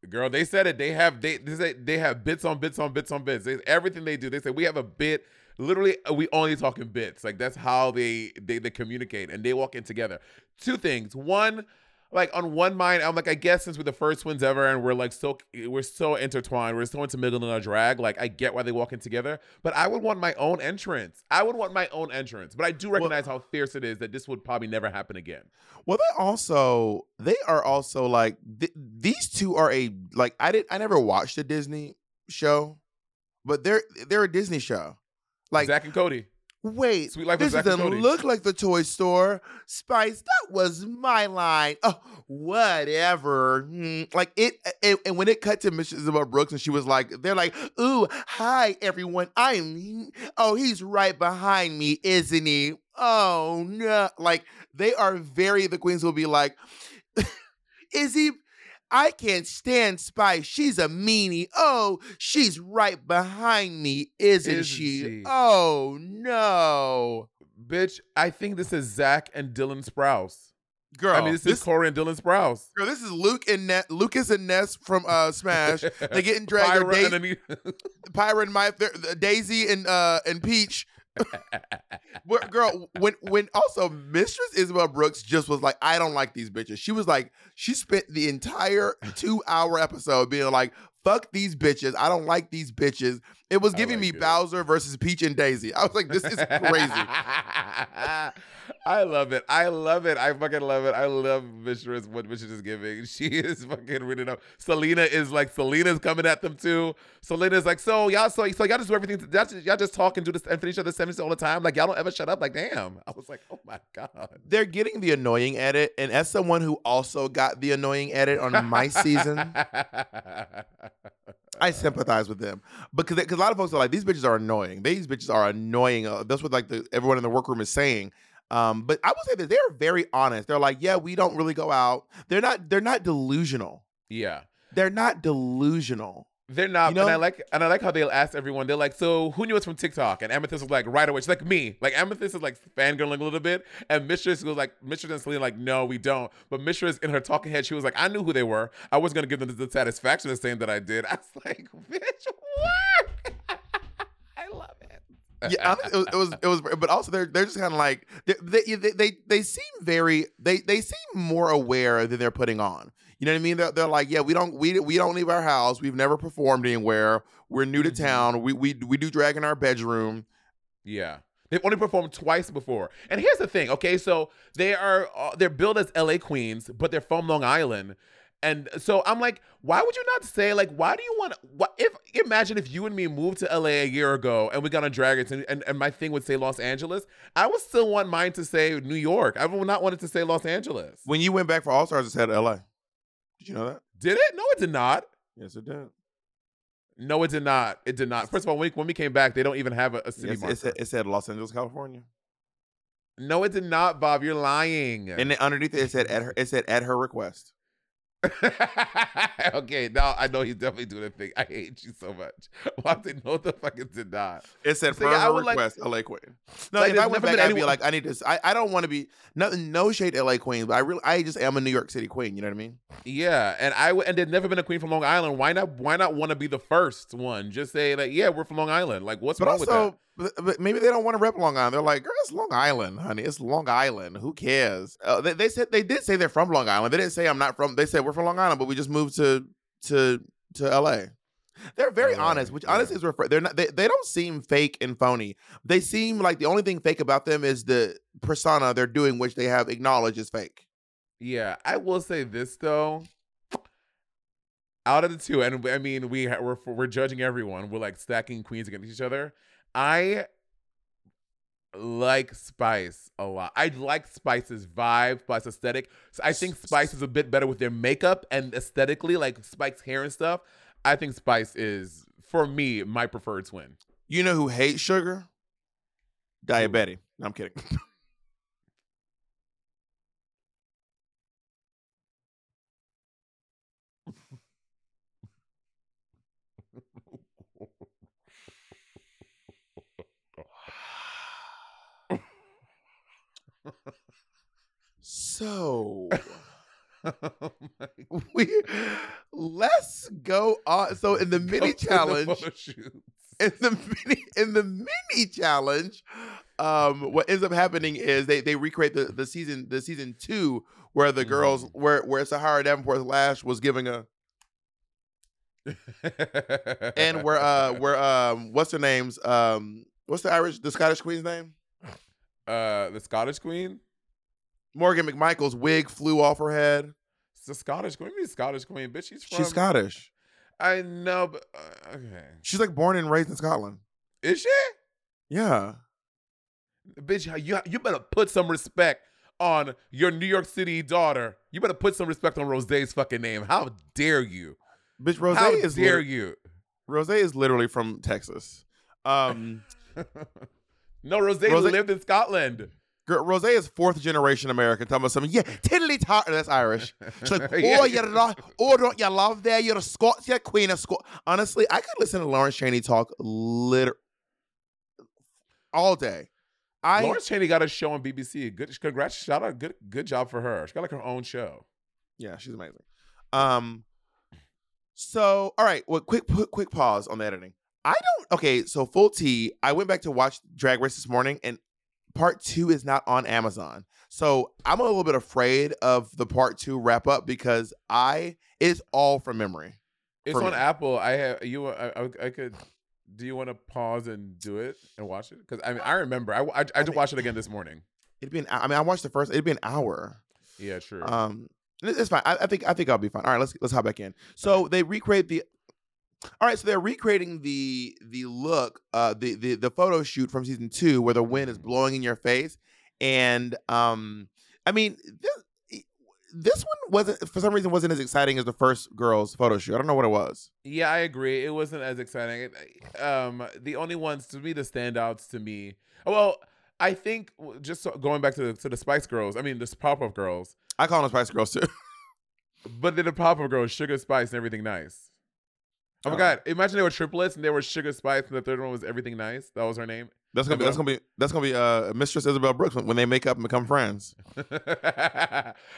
Girl, they said it. They have they they, say they have bits on bits on bits on bits. They, everything they do, they say we have a bit. Literally, uh, we only talking bits. Like that's how they they they communicate and they walk in together. Two things. One, like on one mind, I'm like, I guess since we're the first ones ever and we're like so we're so intertwined, we're so intermingled in our drag. Like I get why they walk in together, but I would want my own entrance. I would want my own entrance. But I do recognize how fierce it is that this would probably never happen again. Well, they also they are also like th- these two are a like I did I never watched a Disney show, but they're they're a Disney show. Like Zack and Cody. Wait, Suite Life this doesn't Cody. look like the toy store. Spice, that was my line. Oh, whatever. Hmm, Like it, and, and when it cut to Miss Isabelle Brooks, and she was like, "They're like, ooh, hi everyone. I'm. Oh, he's right behind me, isn't he? Oh no. Like they are very. The queens will be like, (laughs) is he? I can't stand Spice. She's a meanie. Oh, she's right behind me, isn't, Isn't she? she? Oh no. Bitch, I think this is Zack and Dylan Sprouse. Girl, I mean, this, is Corey and Dylan Sprouse. girl, this is Luke and ne- Lucas and Ness from uh Smash. they getting (laughs) dragged. Pyra Da- underneath- (laughs) Pyra and my Daisy and uh and Peach. (laughs) But, girl, when when also Mistress Isabelle Brooks just was like, I don't like these bitches. She was like, she spent the entire two hour episode being like, fuck these bitches. I don't like these bitches. It was giving like me it. Bowser versus Peach and Daisy. I was like, this is crazy. (laughs) I love it. I love it. I fucking love it. I love Mistress, what Mistress is giving. (laughs) She is fucking reading up. Salina is like, Salina's coming at them too. Salina's like, so y'all, so, so y'all just do everything, y'all just, y'all just talk and do this and finish other sentences all the time. Like, y'all don't ever shut up. Like, damn. (laughs) I was like, oh my God. They're getting the annoying edit, and as someone who also got the annoying edit on my season, I sympathize with them because because a lot of folks are like these bitches are annoying. These bitches are annoying. That's what like the everyone in the workroom is saying. Um, but I will say that they're very honest. They're like, yeah, we don't really go out. They're not. They're not delusional. yeah. They're not delusional. They're not, You know? and I like, and I like how they'll ask everyone. They're like, "So who knew us from TikTok?" And Amethyst was like, right away. She's like, "Me." Like Amethyst is like fangirling a little bit, and Mistress was like, Mistress and Salina like, "No, we don't." But Mistress in her talking head, she was like, "I knew who they were. I was gonna give them the satisfaction of saying that I did." (laughs) I was like, "Bitch, what?" I love it. Yeah, it was, it was. It was. But also, they're they're just kind of like they they, they they seem very they they seem more aware than they're putting on. You know what I mean? They're, they're like, yeah, we don't we we don't leave our house. We've never performed anywhere. We're new to Mhm. town. We we we do drag in our bedroom. Yeah. They've only performed twice before. And here's the thing, okay? So they are uh, they're billed as LA queens, but they're from Long Island. And so I'm like, why would you not say like why do you want what if imagine if you and me moved to LA a year ago and we got on Drag Race and, and, and my thing would say Los Angeles, I would still want mine to say New York. I would not want it to say Los Angeles. When you went back for All Stars, it said L.A. Did you know that? Did it? No, it did not. Yes, it did. No, it did not. It did not. First of all, when we, when we came back, they don't even have a, a city Yes, marker. it, said, it said Los Angeles, California, no, it did not, Bob. You're lying. and then underneath it, it said at her. It said at her request. (laughs) okay, now I know he's definitely doing a thing. I hate you so much. (laughs) Why they know the fucking did not? It said So, yeah, I would like- request, LA Queen. No, Like, if I went back, been I'd be like, I need to. I, I don't want to be nothing. No shade, LA Queen, but I really, I just am a New York City queen. You know what I mean? Yeah, and I and there's never been a queen from Long Island. Why not? Why not want to be the first one? Just say like, yeah, we're from Long Island. Like, what's But wrong with also, but, but maybe they don't want to rep Long Island. They're like, girl, it's Long Island, honey. It's Long Island. Who cares? Uh, they, they said they did say they're from Long Island. They didn't say I'm not from. They said we're from Long Island, but we just moved to to to L.A. They're very LA, honest, which yeah. honestly is refer- they're not. They, they don't seem fake and phony. They seem like the only thing fake about them is the persona they're doing, which they have acknowledged is fake. Yeah, I will say this though. Out of the two, and I mean, we we're we're judging everyone. We're like stacking queens against each other. I like Spice a lot. I like Spice's vibe, Spice aesthetic. So I think Spice is a bit better with their makeup and aesthetically, like Spice's hair and stuff. I think Spice is, for me, my preferred twin. You know who hates sugar? Diabetic. No, I'm kidding. (laughs) So, (laughs) Oh we let's go on. So in the (laughs) mini the challenge, in the mini in the mini challenge, um, what ends up happening is they they recreate the, the season the season two where the girls Mm-hmm. where where Sahara Davenport Lash was giving a and where uh (laughs) where um what's her name's um what's the Irish the Scottish Queen's name uh the Scottish Queen. Morgan McMichael's wig flew off her head. It's the Scottish Queen. Maybe Scottish Queen, bitch. She's from. She's Scottish. I know, but uh, okay. She's like born and raised in Scotland. Is she? Yeah. Bitch, you you better put some respect on your New York City daughter. You better put some respect on Rosé's fucking name. How dare you? Bitch, Rosé How is dare lit- you? Rosé is literally from Texas. Um (laughs) no, Rosé Rosé- lived in Scotland. Rosé is fourth generation American. Talking about something, yeah, tiddly tar. That's Irish. She's like, (laughs) oh, Yeah. you love, oh, don't you love there? You're a Scots, you're Queen of Scots. Honestly, I could listen to Lawrence Chaney talk liter all day. I Lawrence Chaney got a show on BBC. Good, congrats, shout out, good, good job for her. She got like her own show. yeah, she's amazing. Um, so all right, well, quick, quick, quick pause on the editing. I don't. Okay, so full T. I went back to watch Drag Race this morning, and part two is not on Amazon. So I'm a little bit afraid of the part two wrap up because I it's all from memory. It's on me. Apple. I have you. I, I, could. Do you want to pause and do it and watch it? Because I mean, I remember. I I, I just watched it again this morning. It'd be an. I mean, I watched the first. It'd be an hour. Yeah, sure. Um, it's fine. I, I think I think I'll be fine. All right, let's let's hop back in. So they recreate the. All right, so they're recreating the the look, uh, the the the photo shoot from season two where the wind is blowing in your face, and um, I mean this this one wasn't for some reason wasn't as exciting as the first girls photo shoot. I don't know what it was. Yeah, I agree. It wasn't as exciting. Um, the only ones to me, the standouts to me. Well, I think just going back to the, to the Spice Girls. I mean, the Pop Up Girls. I call them Spice Girls too. (laughs) But then the Pop Up Girls, Sugar Spice, and everything nice. Oh my Oh. God! Imagine they were triplets and they were Sugar Spice, and the third one was Everything Nice. That was her name. That's gonna be that's gonna be that's gonna be uh Mistress Isabelle Brooks when, when they make up and become friends. (laughs)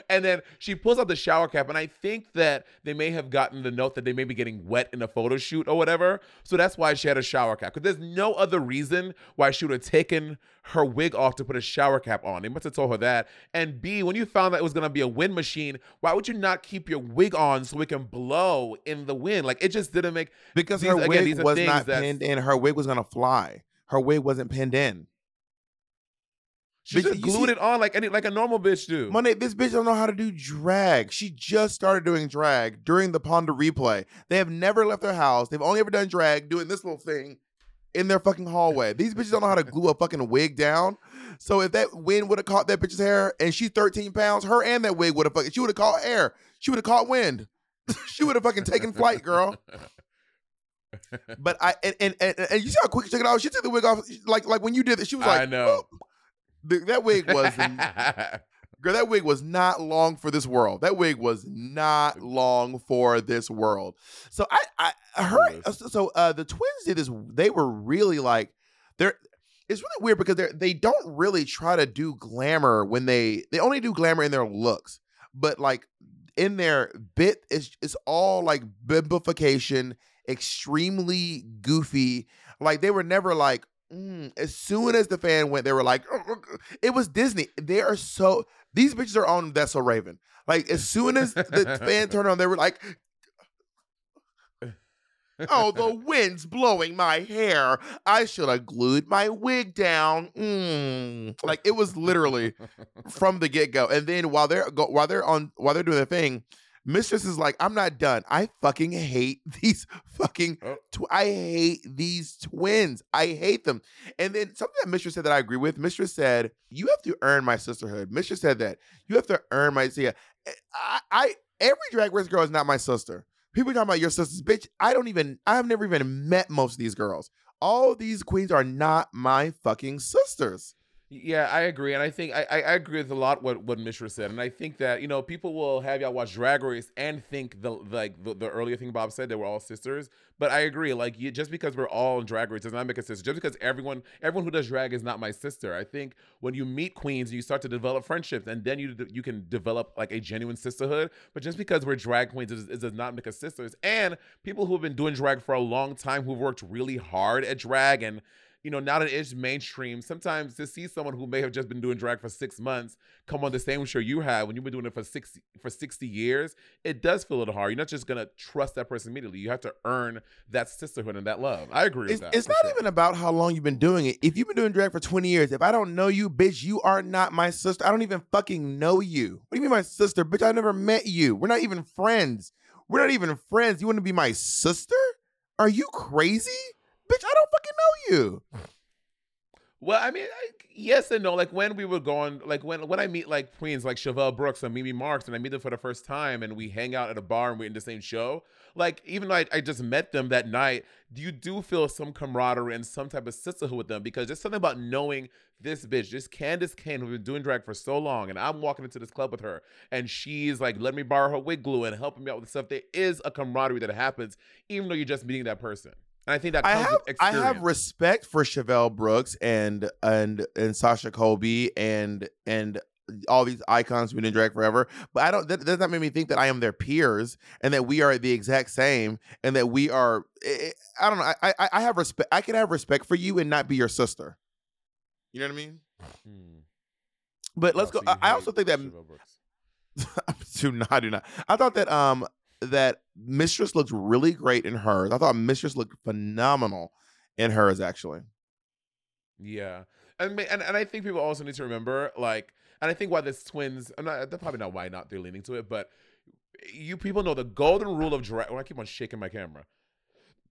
and then she pulls out the shower cap, and I think that they may have gotten the note that they may be getting wet in a photo shoot or whatever. So that's why she had a shower cap. Because there's no other reason why she would have taken her wig off to put a shower cap on. They must have told her that. And B, when you found that it was gonna be a wind machine, why would you not keep your wig on so it can blow in the wind? Like it just didn't make Because These- her wig are was not pinned in. Her wig was gonna fly. Her wig wasn't pinned in. she Bitch, just glued see- it on like any like a normal bitch do. Monday, this bitch don't know how to do drag. She just started doing drag during the Ponder replay. They have never left their house. They've only ever done drag doing this little thing in their fucking hallway. These bitches don't know how to glue a fucking wig down. So if that wind would have caught that bitch's hair and she's 13 pounds, her and that wig would have fucking she would have caught air. She would have caught wind. (laughs) she would have fucking taken flight, girl. (laughs) (laughs) But I and and, and, and you see how quick she took it off. She took the wig off like like when you did it. She was like, I know. The- that wig was (laughs) girl. That wig was not long for this world. That wig was not long for this world. So I I her Yes. so uh the twins did this. They were really like they're. It's really weird because they they don't really try to do glamour when they they only do glamour in their looks, but like in their bit it's it's all like bimbification, extremely goofy. Like they were never like. mm, As soon as the fan went, they were like, it was Disney. They are so these bitches are on That's So Raven. Like as soon as the fan (laughs) turned on, they were like, "Oh, the (laughs) wind's blowing my hair. I should have glued my wig down." Mm. Like it was literally from the get go. And then while they're go, while they're on while they're doing their thing, Mistress is like, "I'm not done. I fucking hate (laughs) these fucking. Oh. Tw- I hate these twins. I hate them." And then something that Mistress said that I agree with. Mistress said, "You have to earn my sisterhood." Mistress said that you have to earn my. See, eh, I, I every drag race girl is not my sister. People talking about your sisters, bitch. I don't even. I've never even met most of these girls. All these queens are not my fucking sisters. Yeah, I agree, and I think I, I agree with a lot what what Mistress said, and I think that you know people will have y'all watch Drag Race and think the like the, the earlier thing Bob said they were all sisters, but I agree. Like you, just because we're all in Drag Race does not make us sisters. Just because everyone everyone who does drag is not my sister. I think when you meet queens, you start to develop friendships, and then you you can develop like a genuine sisterhood. But just because we're drag queens, it, it does not make us sisters. And people who have been doing drag for a long time, who've worked really hard at drag and you know, now that it's mainstream, sometimes to see someone who may have just been doing drag for six months come on the same show you have when you've been doing it for six for 60 years, it does feel a little hard. You're not just gonna trust that person immediately. You have to earn that sisterhood and that love. I agree It's, with that. it's not sure. even about how long you've been doing it. If you've been doing drag for 20 years, if I don't know you, bitch, you are not my sister. I don't even fucking know you. What do you mean my sister? Bitch, I never met you. We're not even friends. We're not even friends. You want to be my sister? Are you crazy? Bitch, I don't fucking know you. Well, I mean, yes and no. Like when we were going, like when when I meet like queens like Chevelle Brooks and Mimi Marks, and I meet them for the first time, and we hang out at a bar and we're in the same show. Like even though I, I just met them that night, do you do feel some camaraderie and some type of sisterhood with them because there's something about knowing this bitch, this Candace Kane, who's been doing drag for so long, and I'm walking into this club with her, and she's like let me borrow her wig glue and helping me out with stuff. There is a camaraderie that happens, even though you're just meeting that person. And I think that I have with I have respect for Chevelle Brooks and and and Sasha Colby and and all these icons who've been in drag forever, but I don't. That does not make me think that I am their peers and that we are the exact same and that we are. I I don't know. I I, I have respect. I can have respect for you and not be your sister. You know what I mean? Hmm. But let's Oh, go. so I, I also think that Chevelle Brooks. (laughs) do not do not. I thought that um that Mistress looked really great in hers. I thought Mistress looked phenomenal in hers actually. Yeah, and and and I think people also need to remember, like, and I think why this twins, I'm not, they're probably not why not they're leaning to it, but you people know the golden rule of drag. Well, I keep on shaking my camera.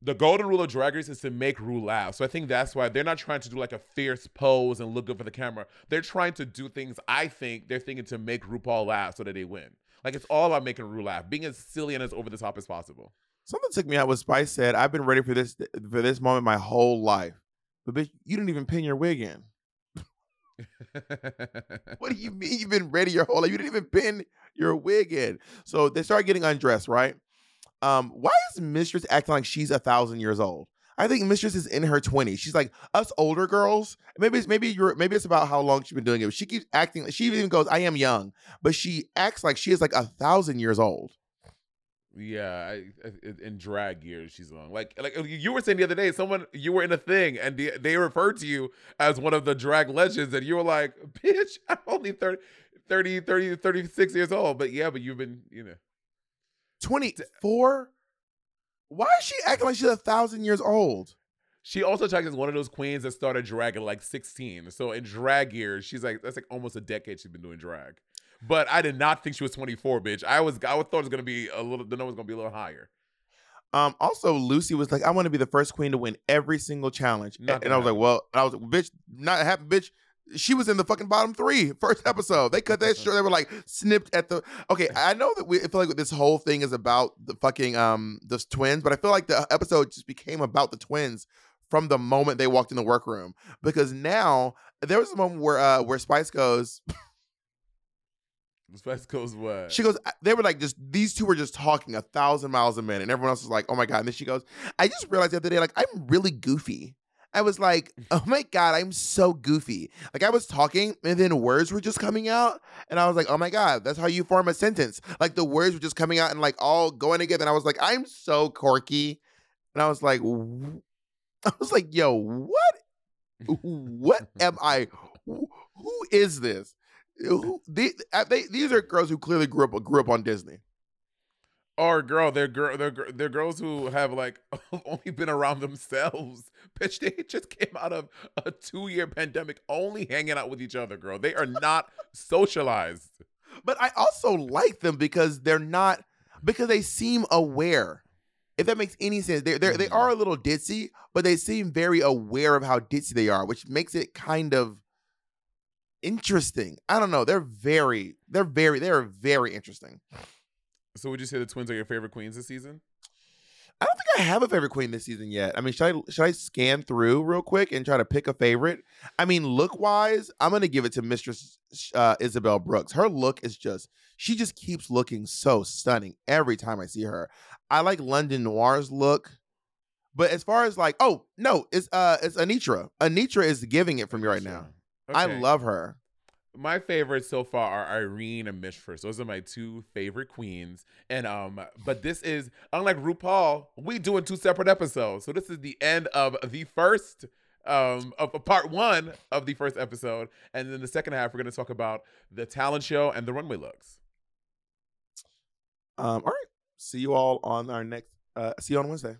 The golden rule of drag race is to make Ru laugh. So I think that's why they're not trying to do like a fierce pose and look good for the camera. They're trying to do things. I think they're thinking to make RuPaul laugh so that they win. Like it's all about making Ru laugh, being as silly and as over the top as possible. Something took me out what Spice said. I've been ready for this for this moment my whole life. But bitch, you didn't even pin your wig in. (laughs) What do you mean you've been ready your whole life? You didn't even pin your wig in. So they start getting undressed, right? Um, why is Mistress acting like she's a thousand years old? I think Mistress is in her 20s. She's like us older girls. Maybe it's maybe you're maybe it's about how long she's been doing it. But she keeps acting. She even goes, "I am young," but she acts like she is like a thousand years old. Yeah, I, in drag years she's long. Like like you were saying the other day, someone you were in a thing and they, they referred to you as one of the drag legends, and you were like, "Bitch, (laughs) I'm only 30, 30, 30, 36 years old." But yeah, but you've been, you know, 24. Why is she acting like she's a thousand years old? she also tags as one of those queens that started drag at like 16. So in drag years, she's like that's like almost a decade she's been doing drag. But I did not think she was 24, bitch. I was I thought it was gonna be a little. The number was gonna be a little higher. Um, also, Loosey was like, I want to be the first queen to win every single challenge. Not and I was like, well, I was like, bitch, not happen, bitch. She was in the fucking bottom three first episode. They cut that short. They were like snipped at the. Okay, I know that we I feel like this whole thing is about the fucking um the twins, but I feel like the episode just became about the twins from the moment they walked in the workroom because now there was a moment where uh where Spice goes, (laughs) Spice goes what? she goes, they were like just these two were just talking a thousand miles a minute, and everyone else was like, oh my god. And then she goes, I just realized the other day, like I'm really goofy. I was like, (laughs) oh my god, I'm so goofy. Like I was talking, and then words were just coming out, and I was like, oh my god, that's how you form a sentence. Like the words were just coming out and like all going together. And I was like, I'm so quirky, and I was like, (laughs) I was like, yo, what? What am (laughs) I? Who who is this? Who, the, uh, they, these are girls who clearly grew up grew up on Disney. Or girl, they're girl, they're they're girls who have like (laughs) only been around themselves. (laughs) Bitch, they just came out of a two year pandemic, only hanging out with each other. Girl, they are not socialized. But I also like them because they're not because they seem aware. If that makes any sense, they they they are a little ditzy, but they seem very aware of how ditzy they are, which makes it kind of interesting. I don't know. They're very, they're very, they're very interesting. So, would you say the twins are your favorite queens this season? I don't think I have a favorite queen this season yet. I mean, should I should I scan through real quick and try to pick a favorite? I mean, look wise, I'm gonna give it to Mistress uh, Isabelle Brooks. Her look is just she just keeps looking so stunning every time I see her. I like London Noir's look. But as far as like, oh no, it's uh it's Anetra. Anetra is giving it for me right now. I love her. My favorites so far are Irene and Mistress. Those are my two favorite queens. And um, but this is unlike RuPaul, we doing two separate episodes. So this is the end of the first um of of part one of the first episode. And then the second half, we're gonna talk about the talent show and the runway looks. Um, all right. See you all on our next uh see you on Wednesday.